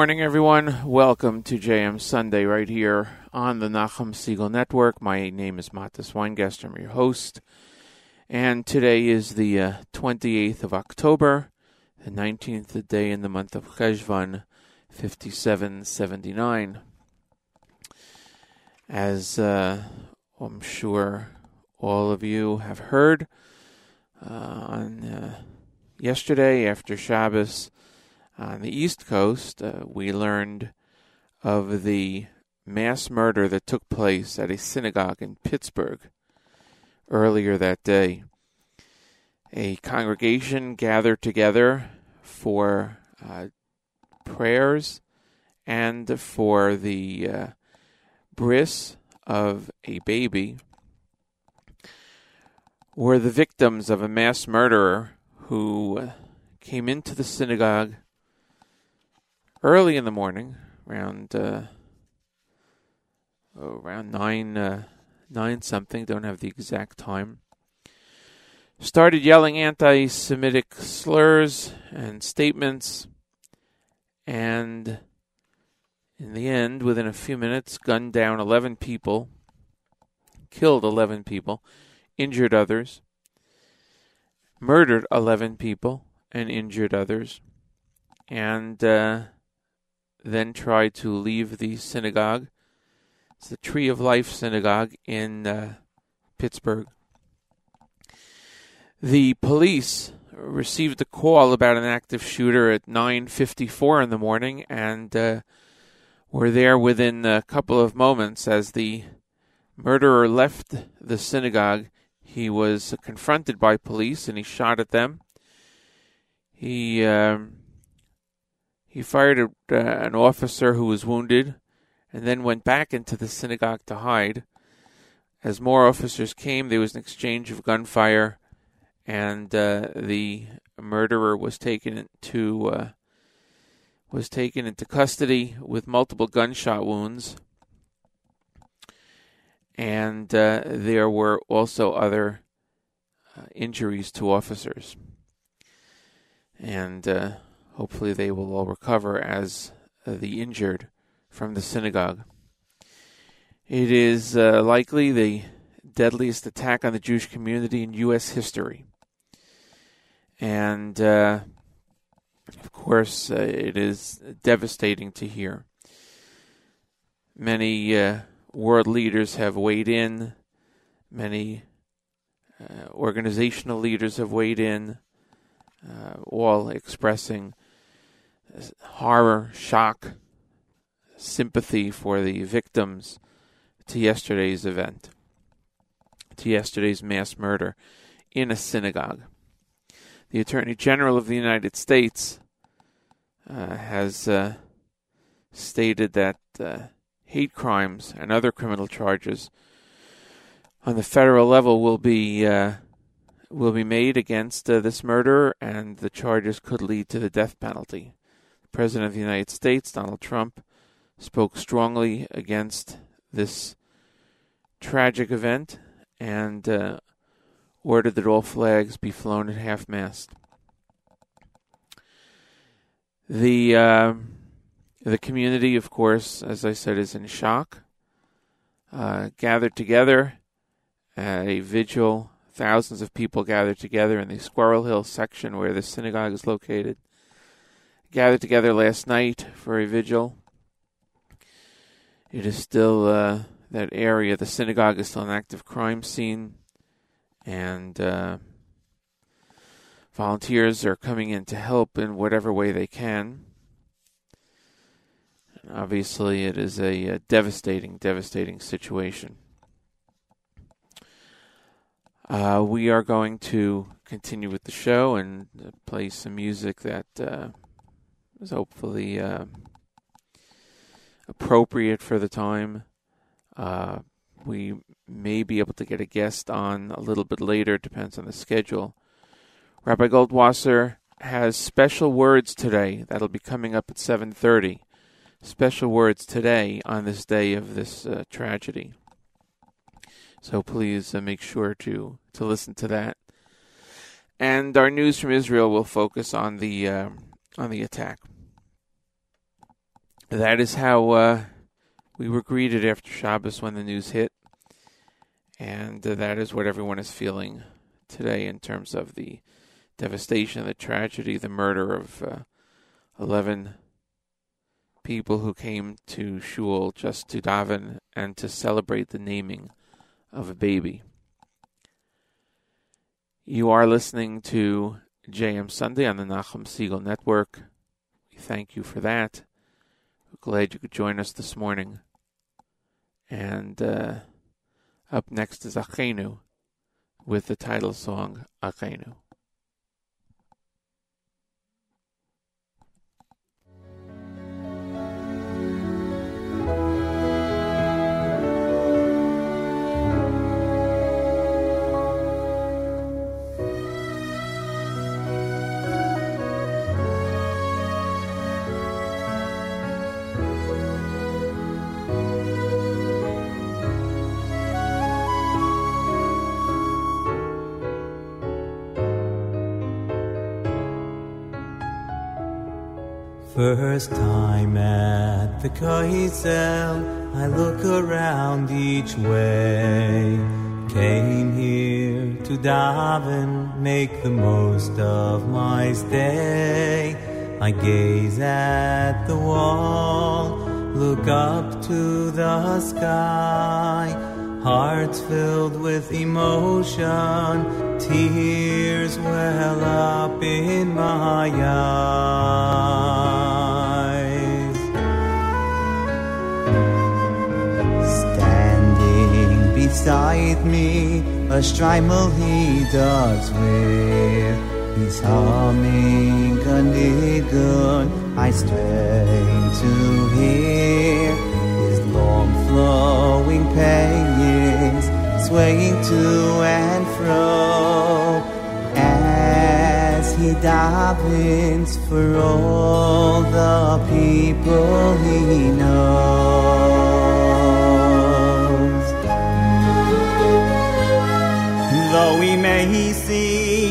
morning, everyone. Welcome to JM Sunday right here on the Nachum Segal Network. My name is Matis Weingast. I'm your host. And today is the uh, 28th of October, the 19th day in the month of Cheshvan, 5779. As uh, I'm sure all of you have heard, uh, on uh, yesterday after Shabbos, on the East Coast, uh, we learned of the mass murder that took place at a synagogue in Pittsburgh earlier that day. A congregation gathered together for uh, prayers and for the uh, bris of a baby were the victims of a mass murderer who came into the synagogue early in the morning, around uh, oh, around nine uh, nine something. Don't have the exact time. Started yelling anti-Semitic slurs and statements, and in the end, within a few minutes, gunned down eleven people, killed eleven people, injured others, murdered eleven people, and injured others, and. Uh, then tried to leave the synagogue. It's the Tree of Life Synagogue in uh, Pittsburgh. The police received a call about an active shooter at 9:54 in the morning and uh, were there within a couple of moments as the murderer left the synagogue. He was confronted by police and he shot at them. He um, he fired at uh, an officer who was wounded and then went back into the synagogue to hide. As more officers came, there was an exchange of gunfire, and uh, the murderer was taken to uh, was taken into custody with multiple gunshot wounds, and uh, there were also other uh, injuries to officers. And uh, Hopefully, they will all recover as uh, the injured from the synagogue. It is uh, likely the deadliest attack on the Jewish community in U.S. history. And, uh, of course, uh, it is devastating to hear. Many uh, world leaders have weighed in, many uh, organizational leaders have weighed in, all expressing horror, shock, sympathy for the victims to yesterday's event, to yesterday's mass murder in a synagogue. The Attorney General of the United States uh, has uh, stated that uh, hate crimes and other criminal charges on the federal level will be uh, will be made against uh, this murder, and the charges could lead to the death penalty. President of the United States, Donald Trump, spoke strongly against this tragic event and uh, ordered that all flags be flown at half mast. The uh, the community, of course, as I said, is in shock. Uh, gathered together at a vigil. Thousands of people gathered together in the Squirrel Hill section where the synagogue is located gathered together last night for a vigil. It is still uh, that area. The synagogue is still an active crime scene, and uh, volunteers are coming in to help in whatever way they can. Obviously, it is a, a devastating, devastating situation. Uh, we are going to continue with the show and play some music that is hopefully uh, appropriate for the time. Uh, we may be able to get a guest on a little bit later, depends on the schedule. Rabbi Goldwasser has special words today that'll be coming up at 7:30. Special words today on this day of this uh, tragedy. So please uh, make sure to to listen to that. And our news from Israel will focus on the uh, on the attack. that is how uh, we were greeted after Shabbos when the news hit. And uh, that is what everyone is feeling today in terms of the devastation, the tragedy, the murder of uh, 11 people who came to Shul just to daven and to celebrate the naming of a baby. You are listening to JM Sunday on the Nachum Segal Network. We thank you for that. We're glad you could join us this morning. And uh, up next is Achenu with the title song Achenu. First time at the Koisel, I look around each way. Came here to daven, make the most of my stay. I gaze at the wall, look up to the sky. Hearts filled with emotion, tears well up in my eyes. Beside me, a shtreimel he does wear. He's humming a niggun, I strain to hear his long flowing pinions swaying to and fro as he davens for all the people he knows. We may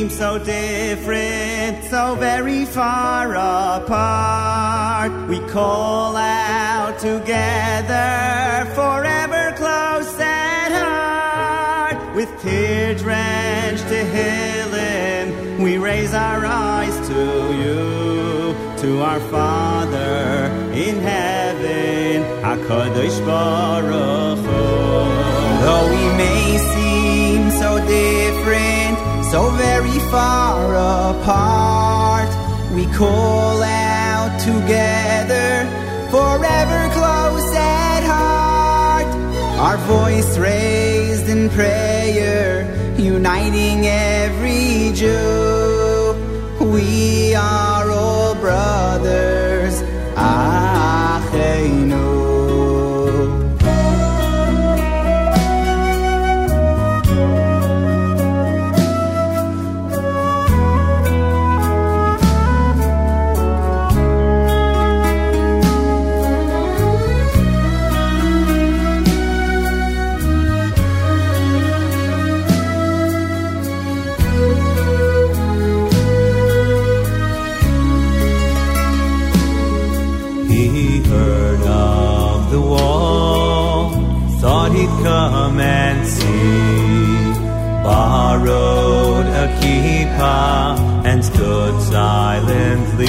so different, so very far apart, we call out together, forever close at heart. With tear drenched to Hillim, we raise our eyes to you, to our Father in heaven, HaKadosh Baruch Hu. Though we may different, so very far apart, we call out together, forever close at heart. Our voice raised in prayer, uniting every Jew. We are all brothers, Achenu. And stood silently.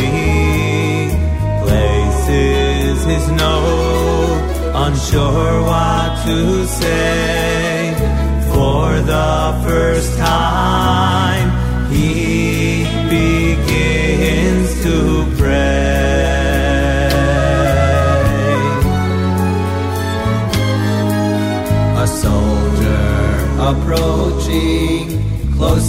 Places his note, unsure what to say. For the first time, he begins to pray. A soldier approaching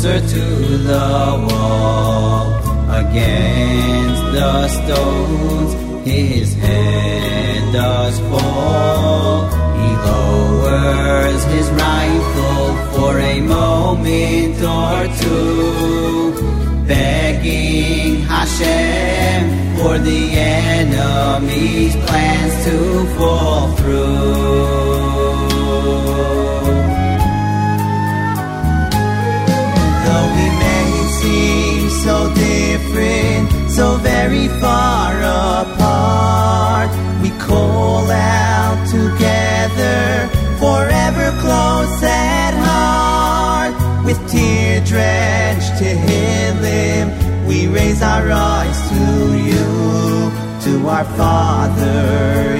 closer to the wall. Against the stones, his head does fall. He lowers his rifle for a moment or two, begging Hashem for the enemy's plans to fall through. so very far apart. We call out together, forever close at heart. With tear drenched to Him, we raise our eyes to you, to our Father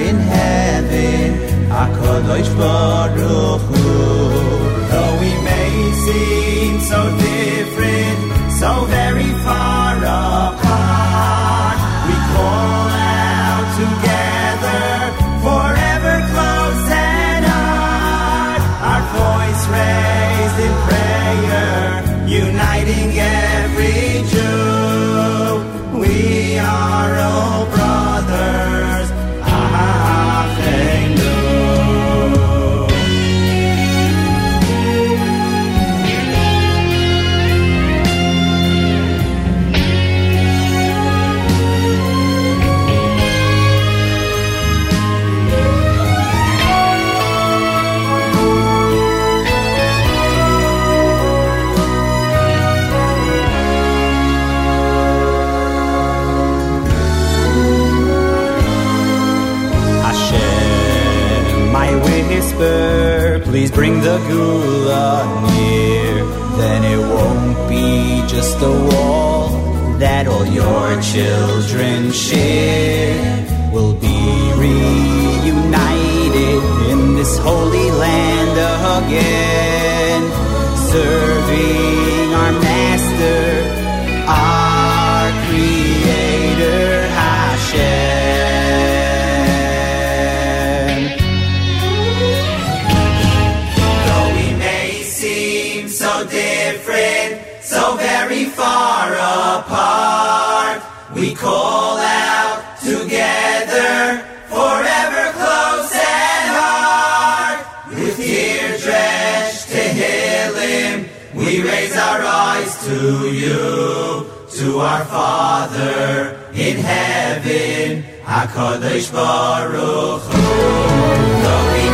in heaven, our Baruch Hu. Though we may seem so different, so very far. Please bring the geulah near. Then it won't be just a wall that all your children share. We'll be reunited in this holy land again, serving our master, far apart, we call out together, forever close and hard. With tear drenched Tehillim, we raise our eyes to you, to our Father in heaven, HaKadosh Baruch Hu. Though we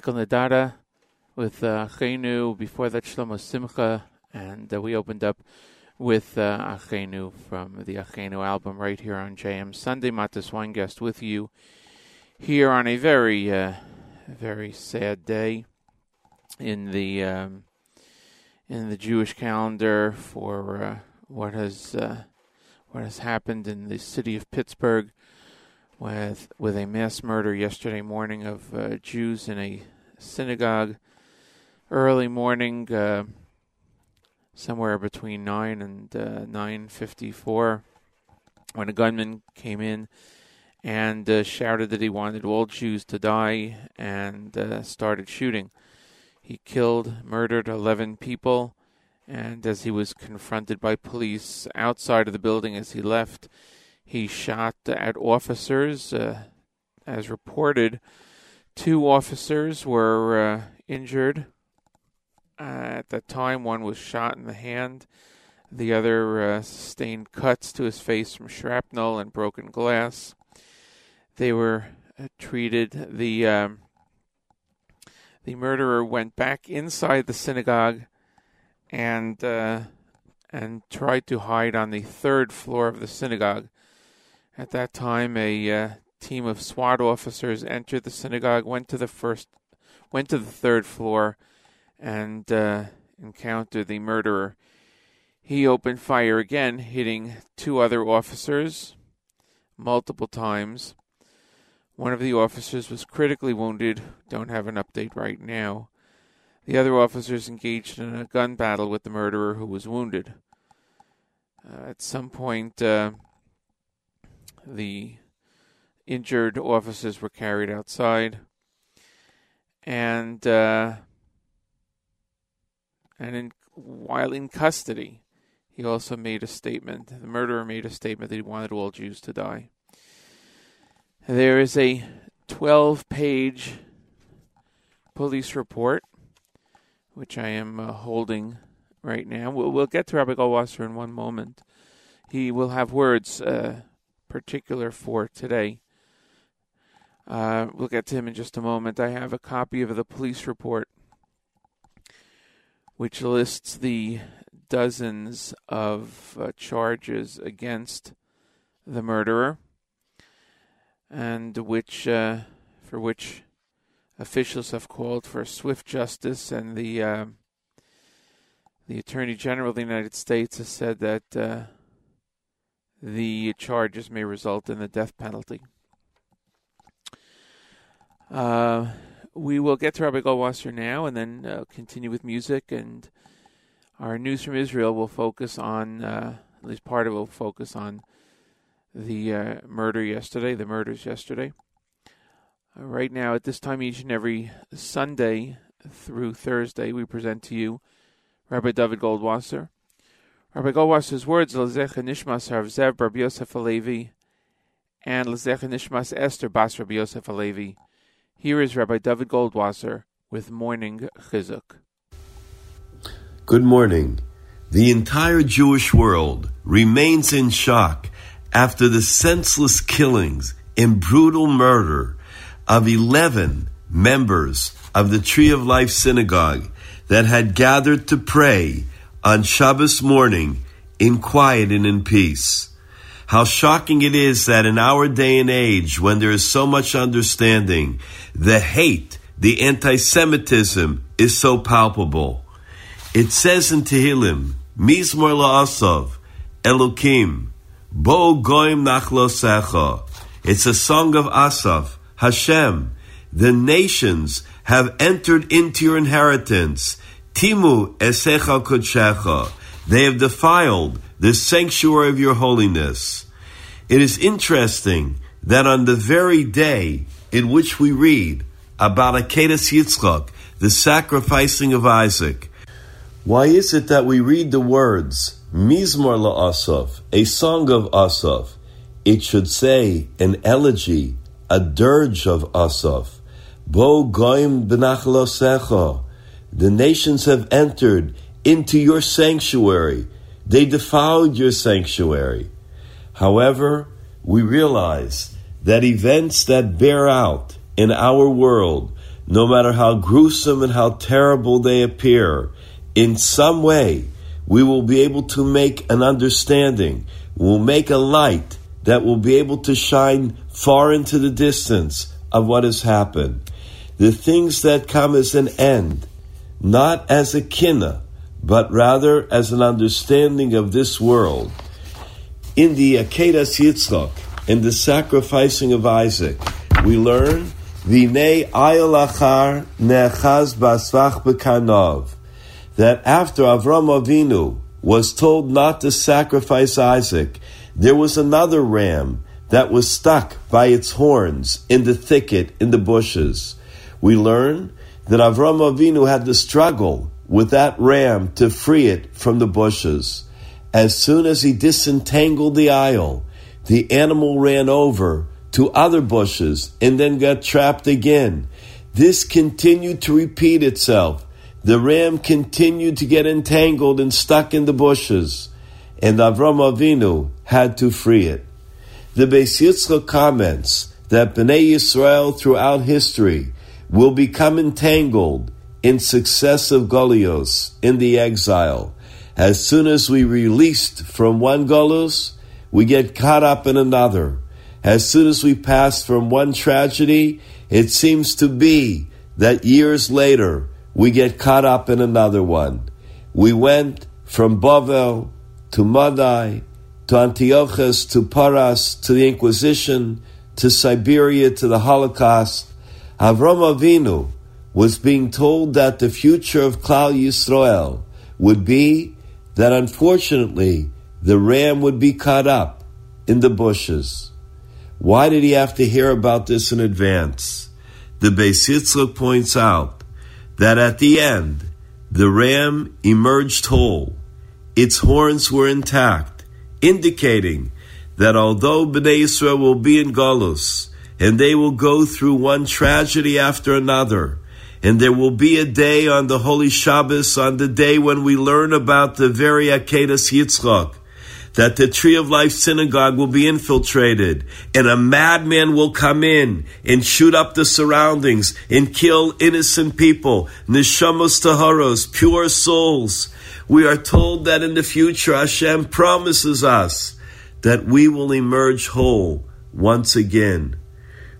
Michael Nadada with uh, Achenu, before that Shlomo Simcha, and uh, we opened up with uh, Achenu from the Achenu album right here on JM Sunday. Matis Weingast with you here on a very, uh, very sad day in the um, in the Jewish calendar for uh, what has uh, what has happened in the city of Pittsburgh with with a mass murder yesterday morning of uh, Jews in a synagogue. Early morning, uh, somewhere between 9 and uh, 9.54 when a gunman came in and uh, shouted that he wanted all Jews to die and uh, started shooting. He killed, murdered 11 people, and as he was confronted by police outside of the building as he left, he shot at officers. Uh, as reported, two officers were uh, injured. Uh, at the time, one was shot in the hand. The other uh, sustained cuts to his face from shrapnel and broken glass. They were uh, treated. The um, the murderer went back inside the synagogue and uh, and tried to hide on the third floor of the synagogue. At that time, a uh, team of SWAT officers entered the synagogue, went to the first, went to the third floor, and uh, encountered the murderer. He opened fire again, hitting two other officers multiple times. One of the officers was critically wounded. Don't have an update right now. The other officers engaged in a gun battle with the murderer who was wounded. Uh, at some point, uh, the injured officers were carried outside, and uh, and in, while in custody, he also made a statement. The murderer made a statement that he wanted all Jews to die. There is a 12 page police report, which I am uh, holding right now. We'll, we'll, get to Rabbi Goldwasser in one moment. He will have words uh, particular for today. Uh, we'll get to him in just a moment. I have a copy of the police report, which lists the dozens of uh, charges against the murderer, and which uh, for which officials have called for swift justice, and the uh, the Attorney General of the United States has said that uh, the charges may result in the death penalty. Uh, we will get to Rabbi Goldwasser now and then uh, continue with music. And our news from Israel will focus on, uh, at least part of it will focus on the uh, murder yesterday, the murders yesterday. Uh, right now, at this time, each and every Sunday through Thursday, we present to you Rabbi David Goldwasser. Rabbi Goldwasser's words, Lezecha Nishmas Rav Zev Bar Yosef Alevi, and Lezecha Nishmas Esther Bas Rabbi Yosef Alevi. Here is Rabbi David Goldwasser with Morning Chizuk. Good morning. The entire Jewish world remains in shock after the senseless killings and brutal murder of 11 members of the Tree of Life Synagogue that had gathered to pray on Shabbos morning in quiet and in peace. How shocking it is that in our day and age, when there is so much understanding, the hate, the anti Semitism is so palpable. It says in Tehillim, Mizmor la'asaf, Elokim, Bo goim nachlosecha. It's a song of Asaf, Hashem. The nations have entered into your inheritance. Timu esecha kodshecha. They have defiled the sanctuary of your holiness. It is interesting that on the very day in which we read about Akedas Yitzchak, the sacrificing of Isaac, why is it that we read the words Mizmor la'asaf, a song of Asaf? It should say an elegy, a dirge of Asaf. Bo goim b'nachlosecha. The nations have entered into your sanctuary. They defiled your sanctuary. However, we realize that events that bear out in our world, no matter how gruesome and how terrible they appear, in some way we will be able to make an understanding, we'll make a light that will be able to shine far into the distance of what has happened. The things that come as an end, not as a kinna, but rather as an understanding of this world. In the Akedas Yitzchak, in the sacrificing of Isaac, we learn V'nei ayolachar nechaz basvach bekanov. that after Avram Avinu was told not to sacrifice Isaac, there was another ram that was stuck by its horns in the thicket in the bushes. We learn that Avram Avinu had to struggle with that ram to free it from the bushes. As soon as he disentangled the aisle, the animal ran over to other bushes and then got trapped again. This continued to repeat itself. The ram continued to get entangled and stuck in the bushes, and Avram Avinu had to free it. The Beis Yitzchak comments that Bnei Yisrael throughout history will become entangled in successive golios in the exile. As soon as we released from one golos, we get caught up in another. As soon as we pass from one tragedy, it seems to be that years later we get caught up in another one. We went from Bavel to Madai to Antiochus to Paras to the Inquisition to Siberia to the Holocaust. Avram Avinu was being told that the future of Klal Yisrael would be that unfortunately the ram would be caught up in the bushes. Why did he have to hear about this in advance? The Beis Yitzchak points out that at the end, the ram emerged whole. Its horns were intact, indicating that although Bnei Israel will be in Galus, and they will go through one tragedy after another, and there will be a day on the Holy Shabbos, on the day when we learn about the very Akedas Yitzchak, that the Tree of Life synagogue will be infiltrated and a madman will come in and shoot up the surroundings and kill innocent people, neshamos taharos, pure souls. We are told that in the future Hashem promises us that we will emerge whole once again.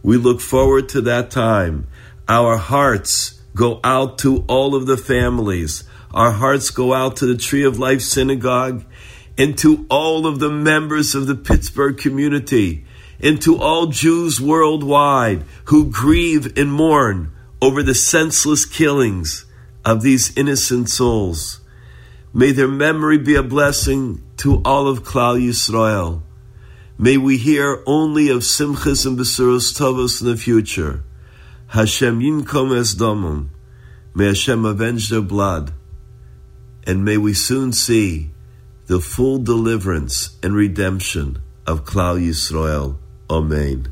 We look forward to that time. Our hearts go out to all of the families. Our hearts go out to the Tree of Life Synagogue and to all of the members of the Pittsburgh community and to all Jews worldwide who grieve and mourn over the senseless killings of these innocent souls. May their memory be a blessing to all of Klal Yisrael. May we hear only of Simchas and Besuros Tovos in the future. Hashem yinkom es domum. May Hashem avenge their blood. And may we soon see the full deliverance and redemption of Klal Yisrael. Amen.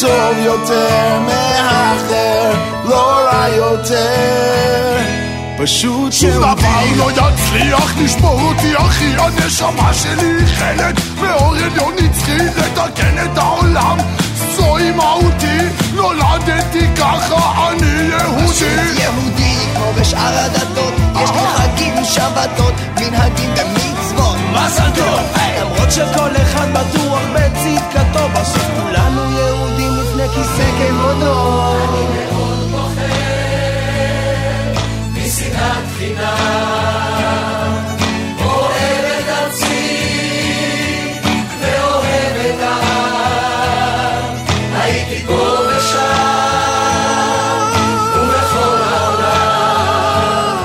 טוב יותר מהאחר, לא רע יותר, פשוט שום דבר לא יצליח לשבור אותי אחי הנשמה שלי חלק מאור עליון נצחי לתקן את העולם. זוהי מהותי נולדתי ככה אני יהודי. יהודי כמו בשאר הדתות, יש לי חגים, שבתות, מנהגים ומצוות. מזל טוב למרות שכל אחד בטוח בצדקתו, בסוף כולנו הכיסא כבודו. אני מאוד פוחד משנאת חינם. אוהב את ארצי ואוהב את העם. הייתי פה ושם ובכל העולם.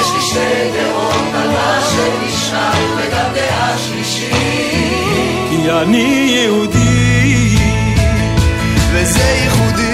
יש לי שתי דעות על מה שנשאר וגם דעה שלישית. כי אני יהודי וזה ייחודי.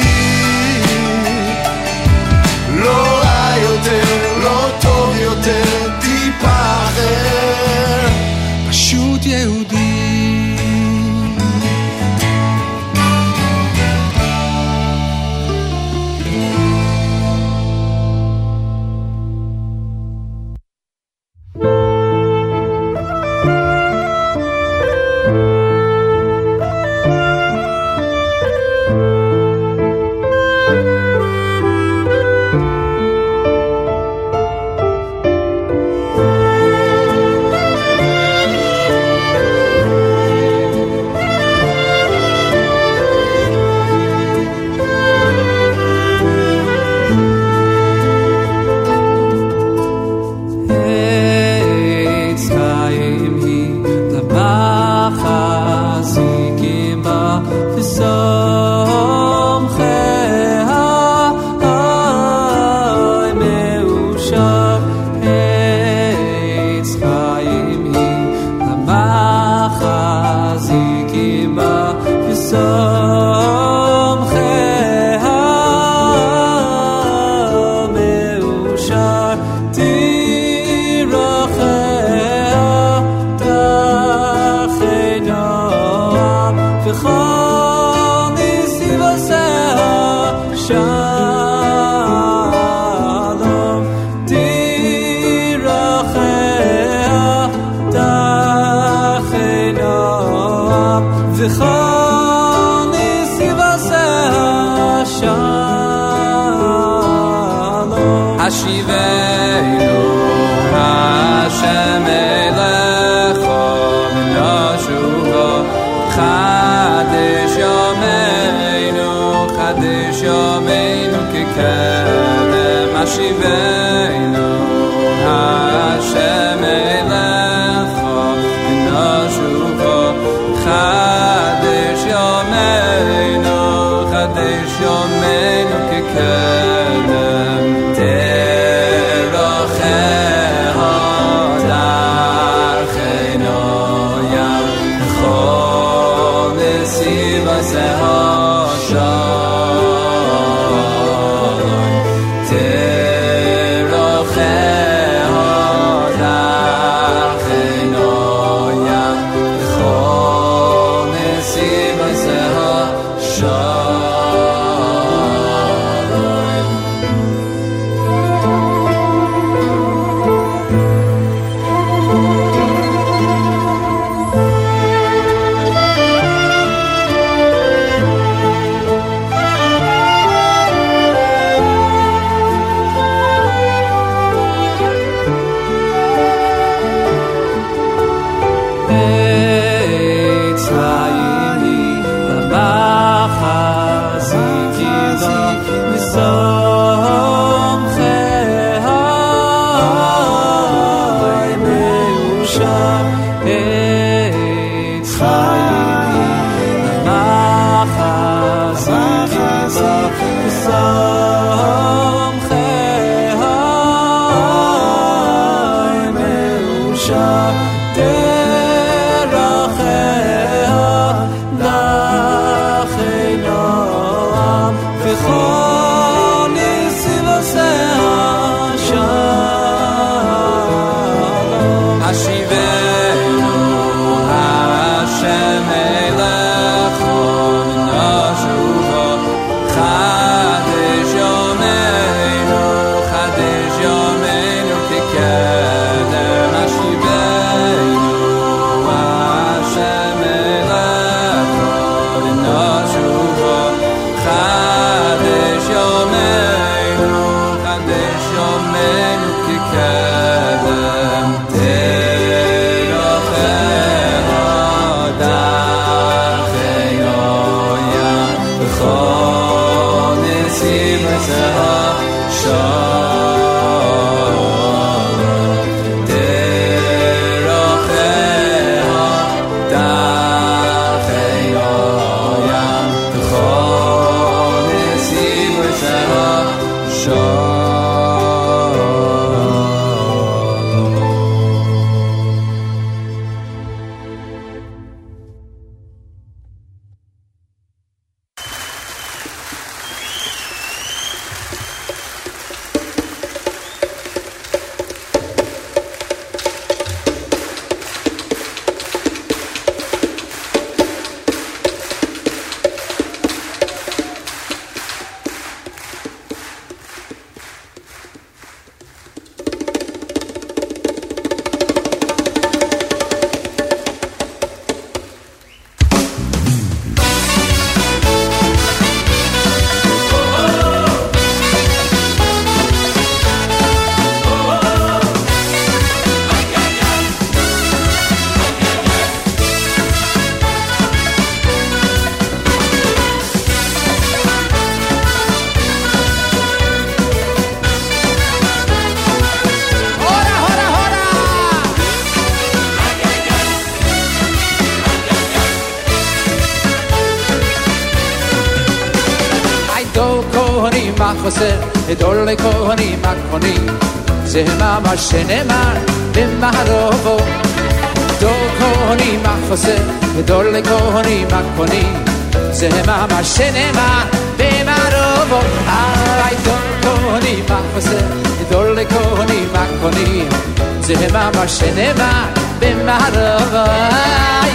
שנאמר מה שנאמר במערבה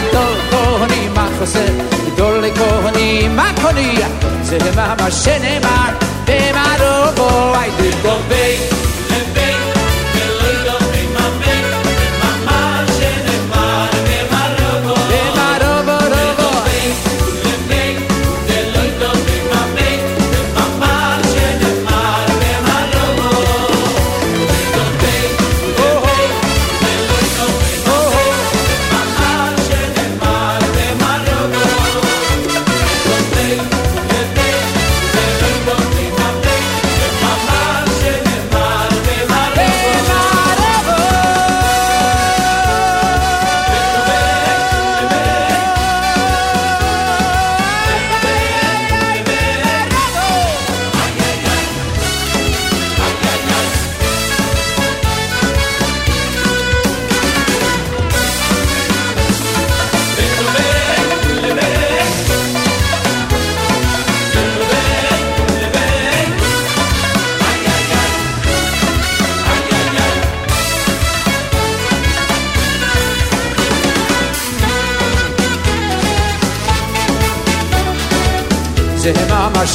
גדול כהני מה חוסר גדול לכהני מה קוני זה מה שנאמר במערבו הייתי גובי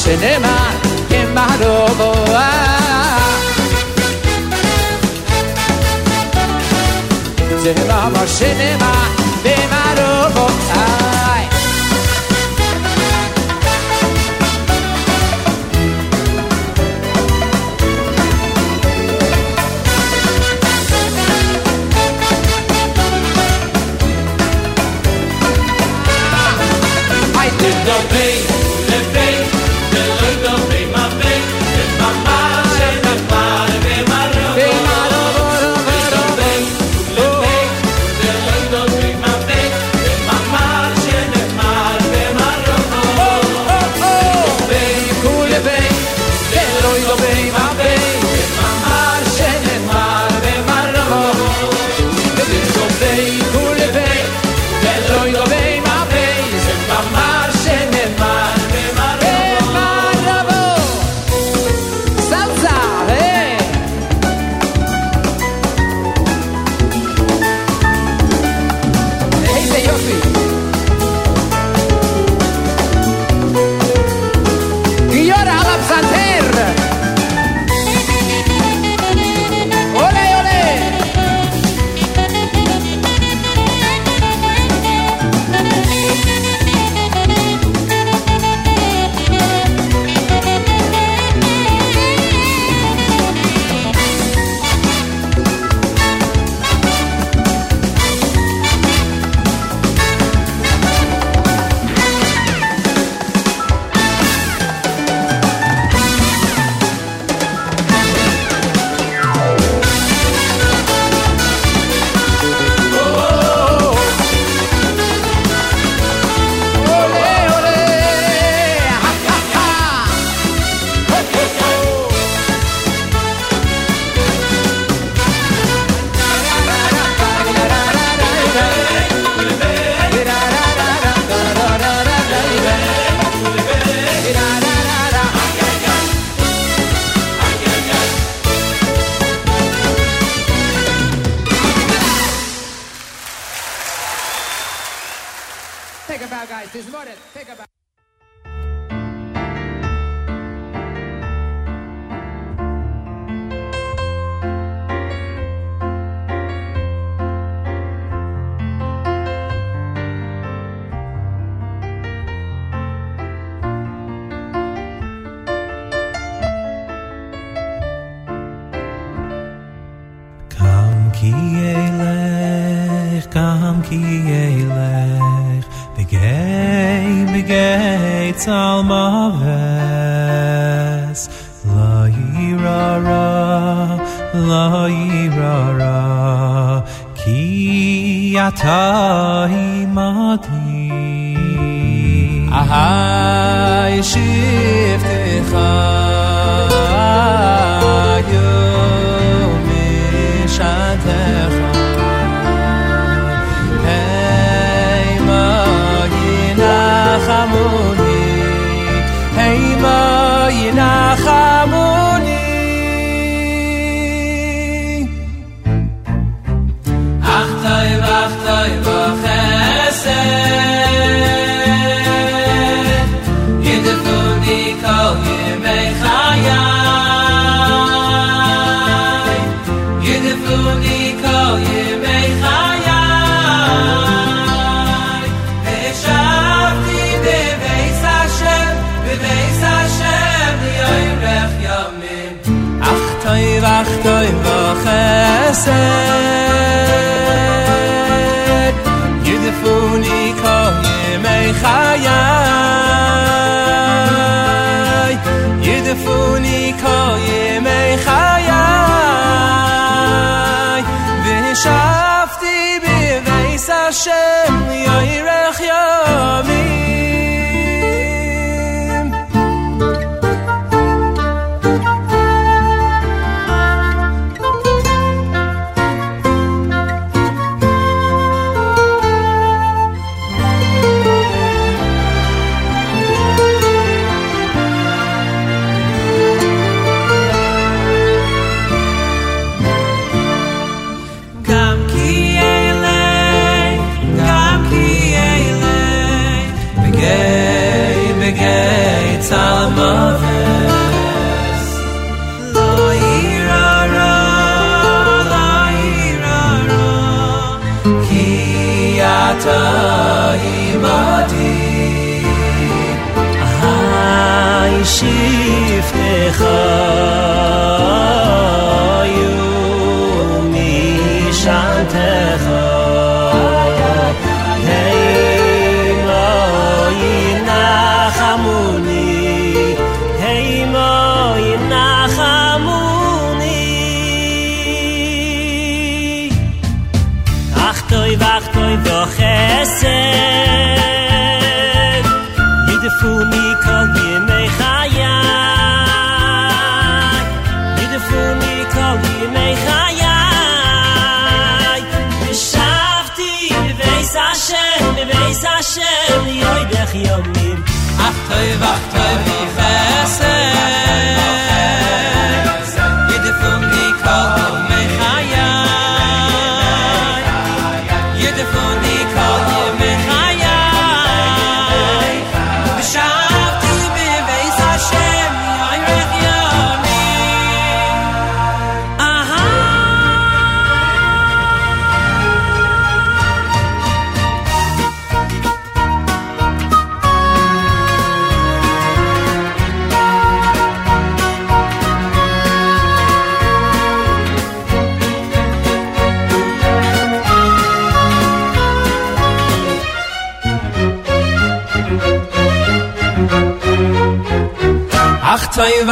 cinema in my Cinema, cinema.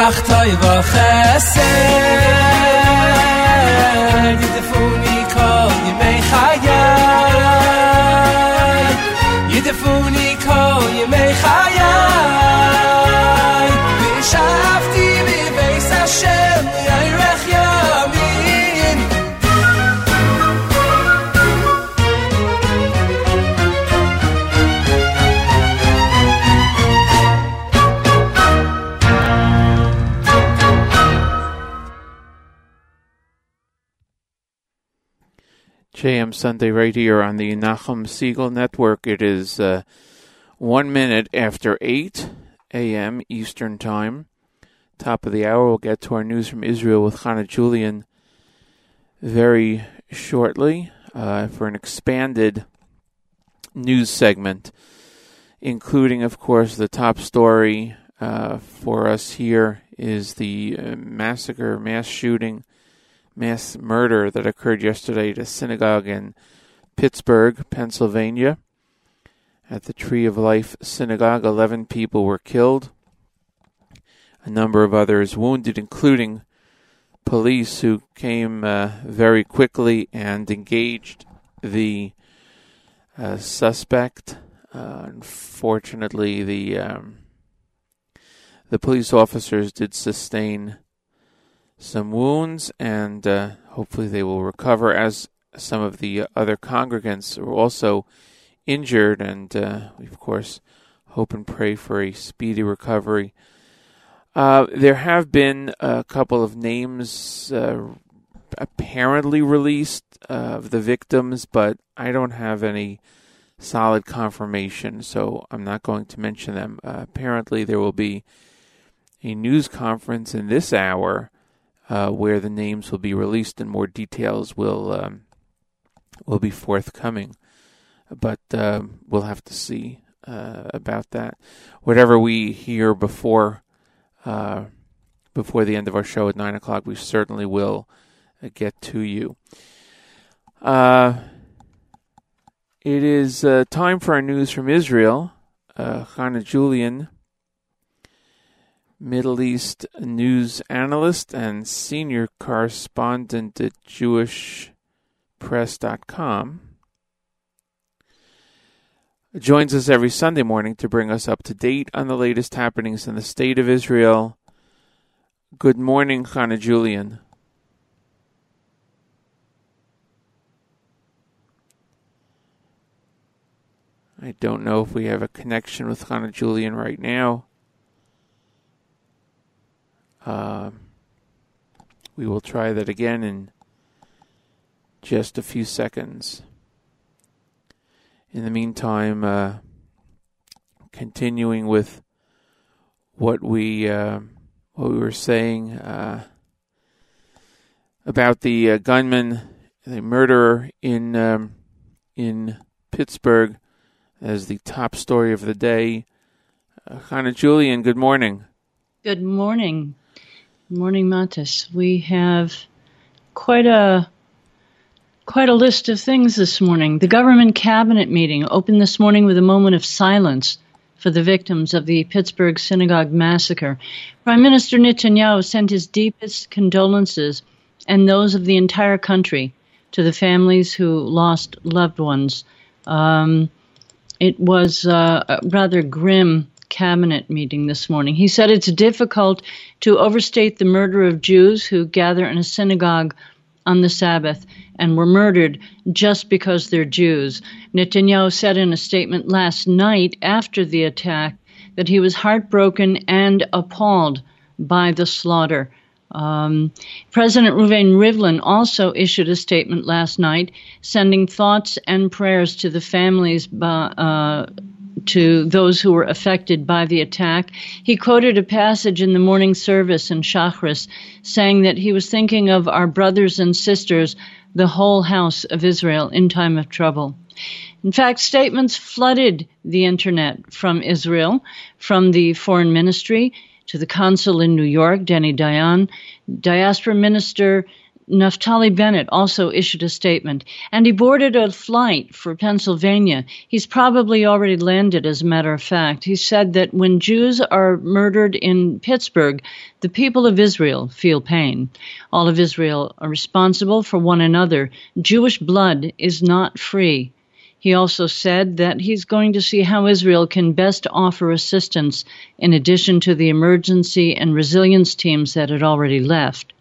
nacht hoy va khase Sunday right here on the Nachum Segal Network. It is uh, one minute after 8 a.m. Eastern Time. Top of the hour, we'll get to our news from Israel with Hannah Julian very shortly uh, for an expanded news segment, including, of course, the top story uh, for us here is the uh, massacre, mass shooting mass murder that occurred yesterday at a synagogue in Pittsburgh, Pennsylvania. At the Tree of Life Synagogue, 11 people were killed, a number of others wounded, including police who came uh, very quickly and engaged the uh, suspect. Uh, unfortunately, the um, the police officers did sustain some wounds, and uh, hopefully they will recover. As some of the other congregants were also injured, and uh, we of course hope and pray for a speedy recovery. Uh, there have been a couple of names uh, apparently released of the victims, but I don't have any solid confirmation, so I'm not going to mention them. Uh, apparently, there will be a news conference in this hour uh, where the names will be released and more details will um, will be forthcoming. But um, we'll have to see uh, about that. Whatever we hear before uh, before the end of our show at nine o'clock, we certainly will uh, get to you. Uh, it is uh, time for our news from Israel. Uh, Hannah Julian Middle East news analyst and senior correspondent at JewishPress.com. Joins us every Sunday morning to bring us up to date on the latest happenings in the state of Israel. Good morning, Hannah Julian. I don't know if we have a connection with Hannah Julian right now. Uh, we will try that again in just a few seconds. In the meantime, uh, continuing with what we uh, what we were saying uh, about the uh, gunman, the murderer in um, in Pittsburgh, as the top story of the day. Uh, Hannah Julian, good morning. Good morning. Morning, Matis. We have quite a quite a list of things this morning. The government cabinet meeting opened this morning with a moment of silence for the victims of the Pittsburgh synagogue massacre. Prime Minister Netanyahu sent his deepest condolences and those of the entire country to the families who lost loved ones. Um, it was uh, rather grim cabinet meeting this morning. He said it's difficult to overstate the murder of Jews who gather in a synagogue on the Sabbath and were murdered just because they're Jews. Netanyahu said in a statement last night after the attack that he was heartbroken and appalled by the slaughter. Um, President Reuven Rivlin also issued a statement last night, sending thoughts and prayers to the families uh, to those who were affected by the attack. He quoted a passage in the morning service in Shachris, saying that he was thinking of our brothers and sisters, the whole house of Israel, in time of trouble. In fact, statements flooded the internet from Israel, from the foreign ministry to the consul in New York, Danny Dayan. Diaspora Minister Naftali Bennett also issued a statement, and he boarded a flight for Pennsylvania. He's probably already landed, as a matter of fact. He said that when Jews are murdered in Pittsburgh, the people of Israel feel pain. All of Israel are responsible for one another. Jewish blood is not free. He also said that he's going to see how Israel can best offer assistance in addition to the emergency and resilience teams that had already left.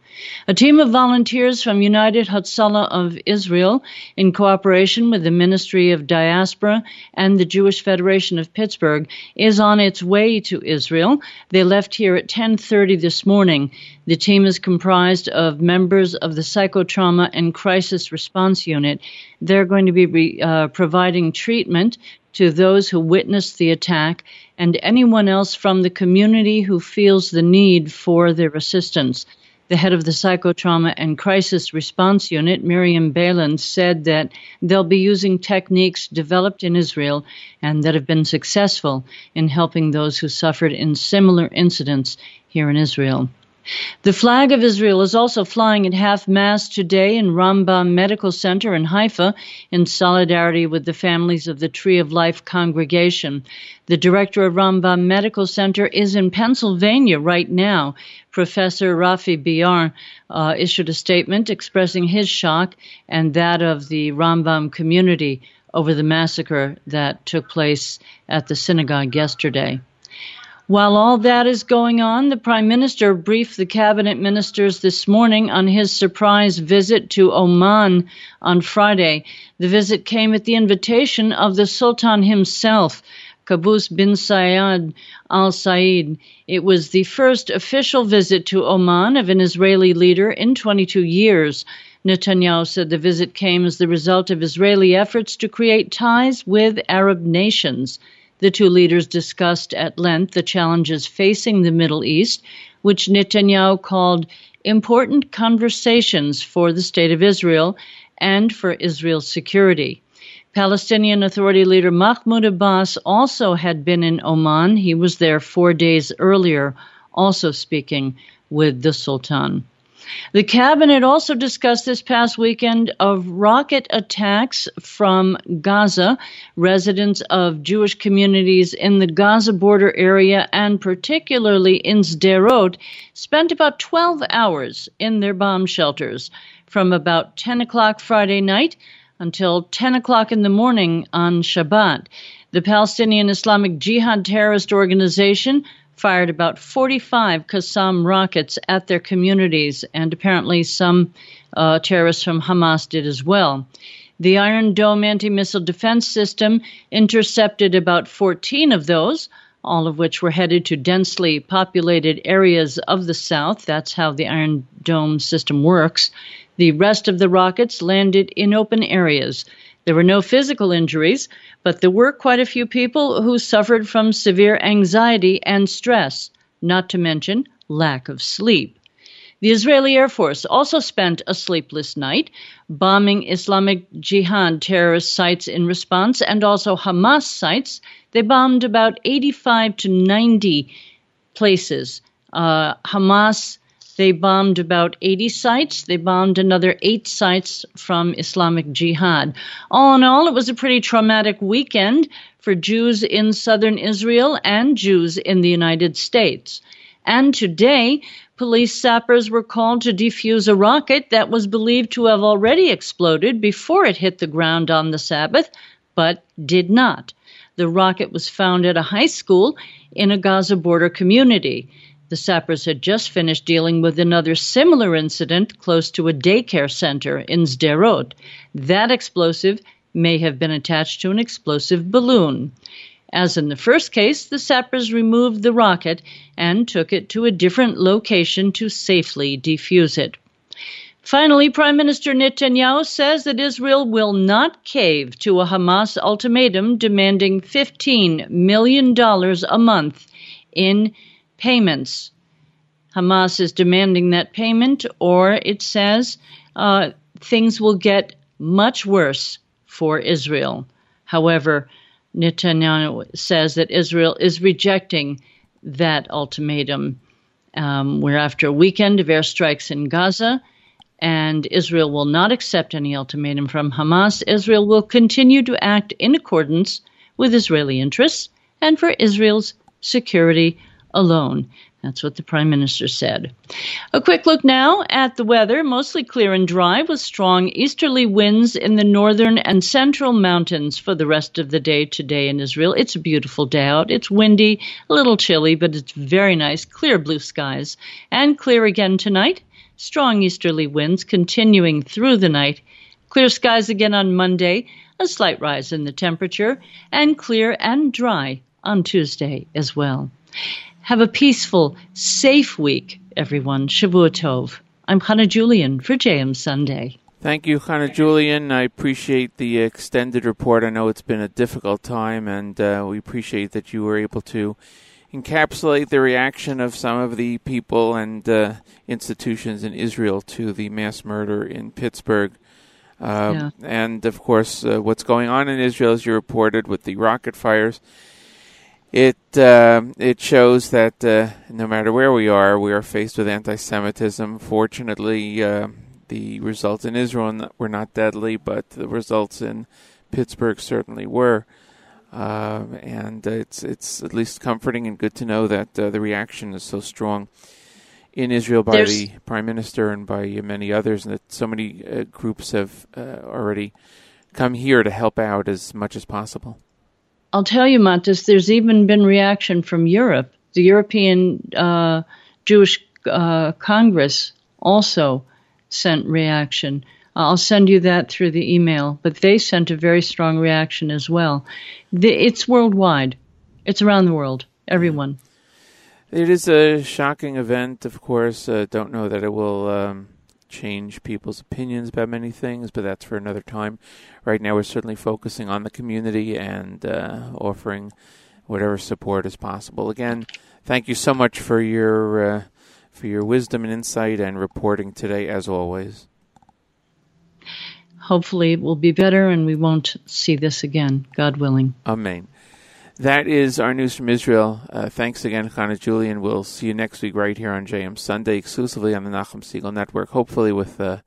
A team of volunteers from United Hatzalah of Israel, in cooperation with the Ministry of Diaspora and the Jewish Federation of Pittsburgh, is on its way to Israel. They left here at 10:30 this morning. The team is comprised of members of the Psychotrauma and Crisis Response Unit. They're going to be re, uh, providing treatment to those who witnessed the attack and anyone else from the community who feels the need for their assistance. The head of the Psychotrauma and Crisis Response Unit, Miriam Balin, said that they'll be using techniques developed in Israel and that have been successful in helping those who suffered in similar incidents here in Israel. The flag of Israel is also flying at half mast today in Rambam Medical Center in Haifa in solidarity with the families of the Tree of Life congregation. The director of Rambam Medical Center is in Pennsylvania right now. Professor Rafi Beyar uh, issued a statement expressing his shock and that of the Rambam community over the massacre that took place at the synagogue yesterday. While all that is going on, the Prime Minister briefed the cabinet ministers this morning on his surprise visit to Oman on Friday. The visit came at the invitation of the Sultan himself, Qaboos bin Sayyid Al Said. It was the first official visit to Oman of an Israeli leader in 22 years. Netanyahu said the visit came as the result of Israeli efforts to create ties with Arab nations. The two leaders discussed at length the challenges facing the Middle East, which Netanyahu called important conversations for the State of Israel and for Israel's security. Palestinian Authority leader Mahmoud Abbas also had been in Oman. He was there four days earlier, also speaking with the Sultan. The cabinet also discussed this past weekend of rocket attacks from Gaza. Residents of Jewish communities in the Gaza border area and particularly in Sderot spent about 12 hours in their bomb shelters from about 10 o'clock Friday night until 10 o'clock in the morning on Shabbat. The Palestinian Islamic Jihad terrorist organization fired about 45 Qassam rockets at their communities, and apparently some uh, terrorists from Hamas did as well. The Iron Dome anti missile defense system intercepted about 14 of those, all of which were headed to densely populated areas of the South. That's how the Iron Dome system works. The rest of the rockets landed in open areas. There were no physical injuries, but there were quite a few people who suffered from severe anxiety and stress, not to mention lack of sleep. The Israeli Air Force also spent a sleepless night bombing Islamic Jihad terrorist sites in response and also Hamas sites. They bombed about 85 to 90 places Uh, Hamas, they bombed about 80 sites. They bombed another eight sites from Islamic Jihad. All in all, it was a pretty traumatic weekend for Jews in southern Israel and Jews in the United States. And today, police sappers were called to defuse a rocket that was believed to have already exploded before it hit the ground on the Sabbath, but did not. The rocket was found at a high school in a Gaza border community. The sappers had just finished dealing with another similar incident close to a daycare center in Sderot. That explosive may have been attached to an explosive balloon. As in the first case, the sappers removed the rocket and took it to a different location to safely defuse it. Finally, Prime Minister Netanyahu says that Israel will not cave to a Hamas ultimatum demanding $15 million a month in payments. Hamas is demanding that payment, or it says uh, things will get much worse for Israel. However, Netanyahu says that Israel is rejecting that ultimatum. Um, we're after a weekend of airstrikes in Gaza and Israel will not accept any ultimatum from Hamas. Israel will continue to act in accordance with Israeli interests and for Israel's security alone. That's what the Prime Minister said. A quick look now at the weather. Mostly clear and dry with strong easterly winds in the northern and central mountains for the rest of the day today in Israel. It's a beautiful day out. It's windy, a little chilly, but it's very nice. Clear blue skies. And clear again tonight strong easterly winds continuing through the night, clear skies again on Monday, a slight rise in the temperature, and clear and dry on Tuesday as well. Have a peaceful, safe week, everyone. Shavua Tov. I'm Hannah Julian for JM Sunday. Thank you, Hannah Julian. I appreciate the extended report. I know it's been a difficult time, and uh, we appreciate that you were able to encapsulate the reaction of some of the people and uh, institutions in Israel to the mass murder in Pittsburgh. Uh, yeah. And of course, uh, what's going on in Israel, as you reported, with the rocket fires, it uh, it shows that uh, no matter where we are, we are faced with anti-Semitism. Fortunately, uh, the results in Israel were not deadly, but the results in Pittsburgh certainly were. Uh, and it's it's at least comforting and good to know that uh, the reaction is so strong in Israel by There's, the prime minister and by many others, and that so many uh, groups have uh, already come here to help out as much as possible. I'll tell you, Montes, there's even been reaction from Europe. The European uh, Jewish uh, Congress also sent reaction. I'll send you that through the email. But they sent a very strong reaction as well. The, it's worldwide. It's around the world. Everyone. It is a shocking event, of course. Uh, don't know that it will um, change people's opinions about many things, but that's for another time. Right now, we're certainly focusing on the community and uh, offering whatever support is possible. Again, thank you so much for your uh, for your wisdom and insight and reporting today, as always hopefully it will be better and we won't see this again, God willing. Amen. That is our news from Israel. Uh, thanks again, Hannah Julian. We'll see you next week right here on JM Sunday, exclusively on the Nachum Segal Network. Hopefully, with uh,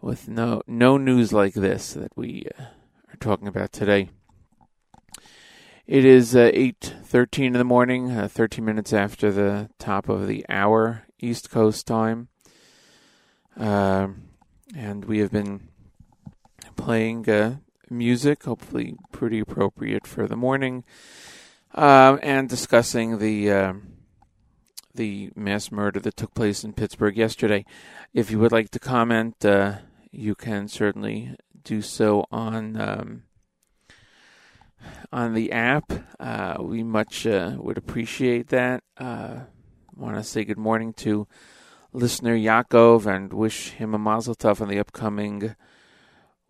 with no no news like this that we uh, are talking about today. It is uh, eight thirteen in the morning, uh, thirteen minutes after the top of the hour, East Coast time, um, and we have been playing uh, music, hopefully pretty appropriate for the morning, uh, and discussing the uh, the mass murder that took place in Pittsburgh yesterday. If you would like to comment, uh, you can certainly do so on um, on the app. Uh, we much uh, would appreciate that. Want to say good morning to listener Yaakov and wish him a mazel tov on the upcoming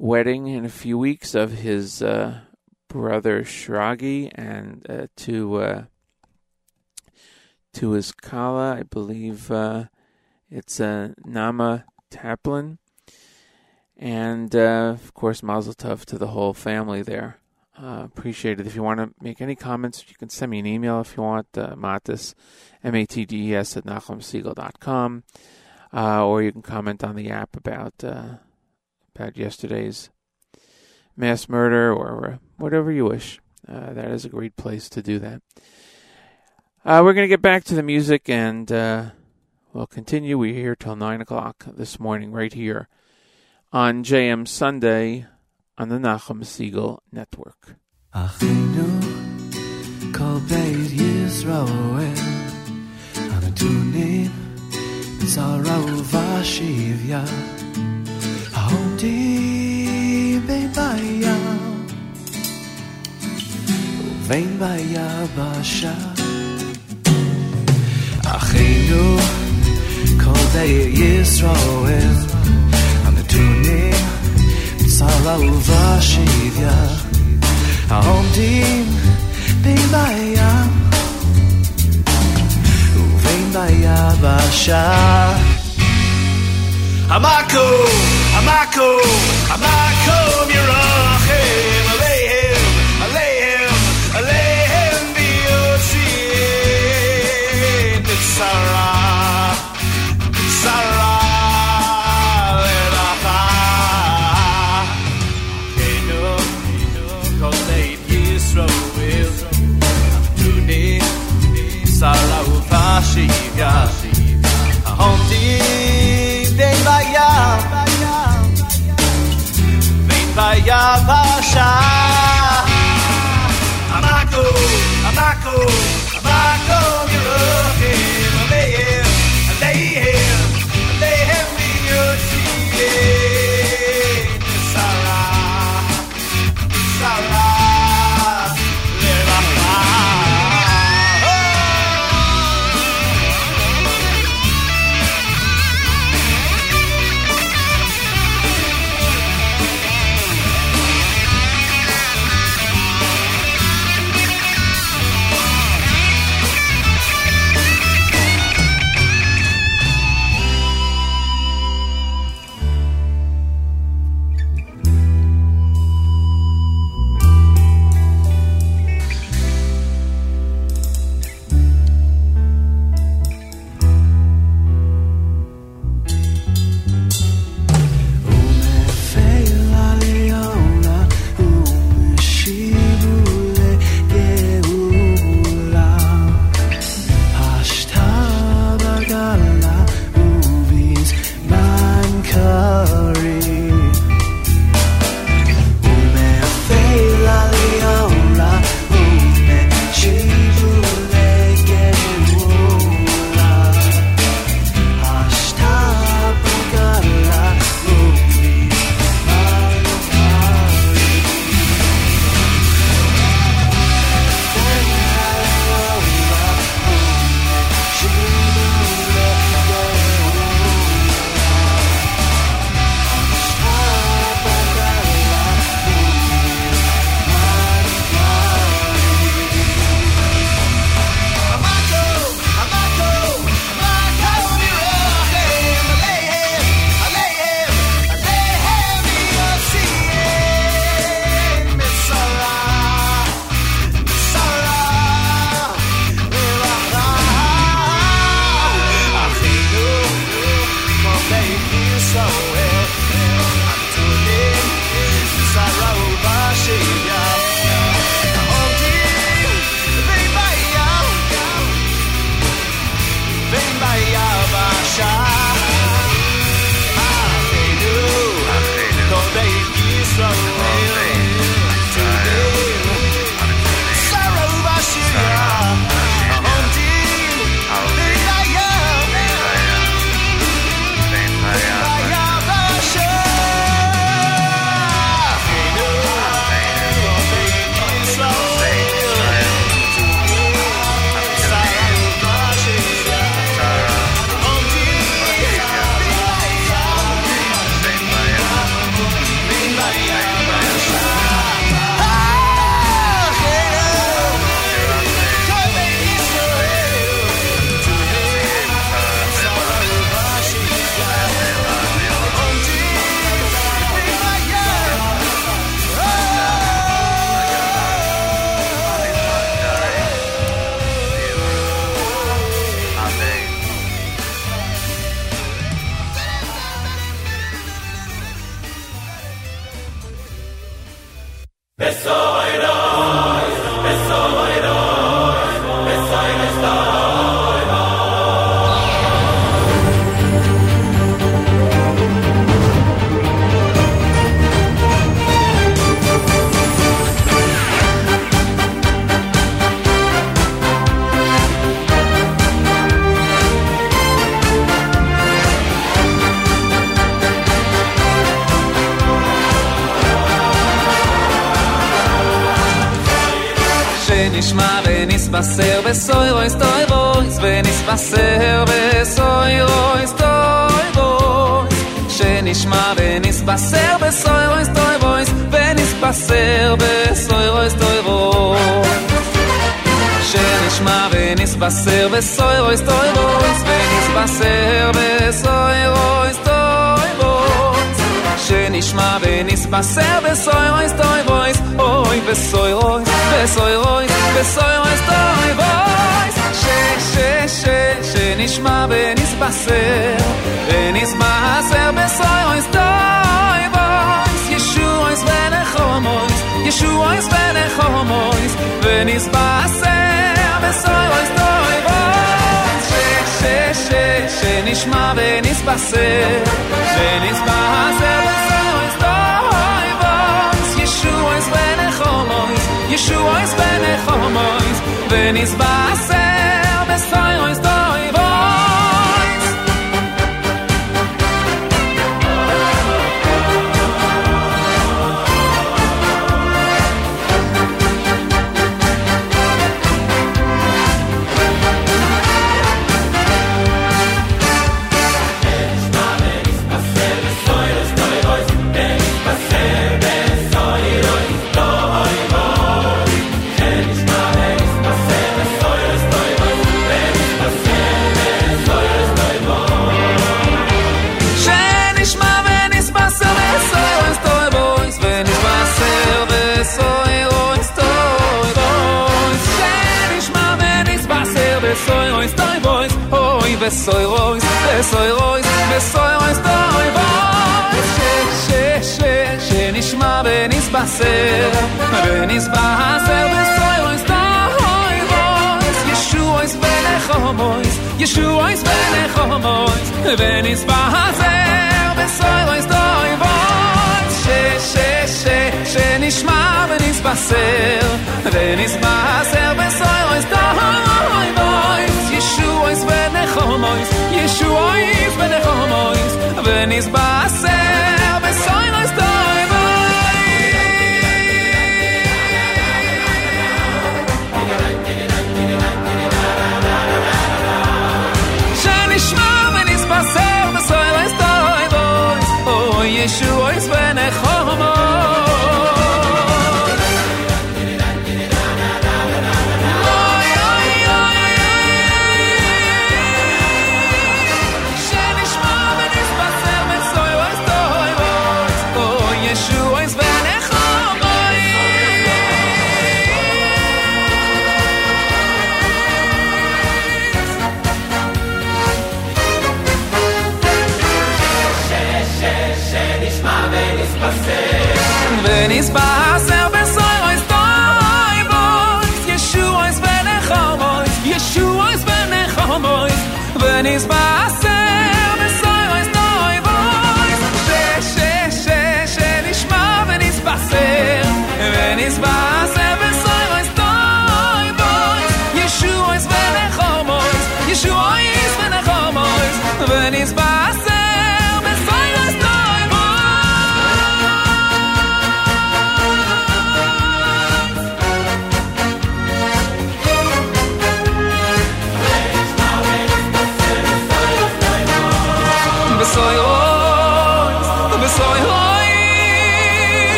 wedding in a few weeks of his uh, brother Shragi and uh, to uh, to his kala, I believe uh, it's uh, Nama Taplin, and uh, of course Mazel Tov to the whole family there. Uh, appreciate it. If you want to make any comments, you can send me an email if you want, uh, Matis, M-A-T-D-E-S at NachumSegal.com, uh, or you can comment on the app about, uh, about yesterday's mass murder or whatever you wish. Uh, that is a great place to do that. Uh, we're going to get back to the music and uh, we'll continue. We're here till 9 o'clock this morning, right here on JM Sunday on the Nachum Segal Network. אחינו כל בית ישראל הנתונים בצרה ובשביה העומדים בין בים ובין ביבשה אחינו כל בית ישראל הנתונים בצרה ובשביה העומדים בין בים I'm Michael, I'm I'm ביבשה המקו, המקו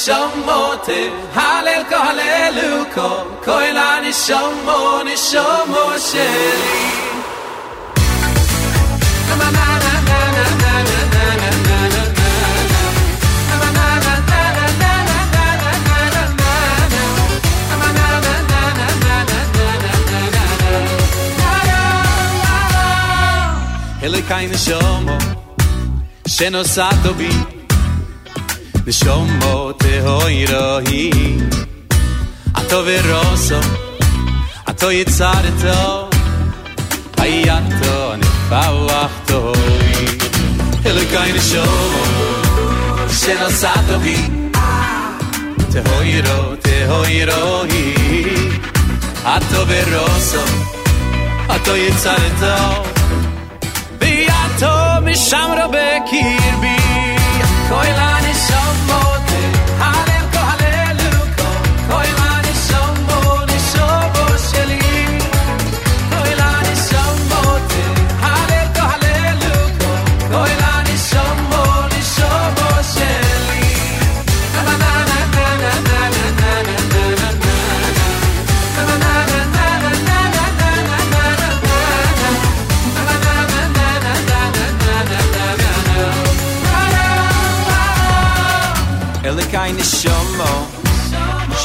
neshomot Hallel ko hallelu ko Kol ha-neshomot neshomot sheli Na na na na na na na na na na na bi. נשומות ההוירוי עטו ורוסו עטו יצרתו היאתו נפאווחתו אלוקי נשומו שנוסעתו בי תהוירו תהוירוי עטו ורוסו עטו יצרתו ויאתו משמרו בקרבי כל no more.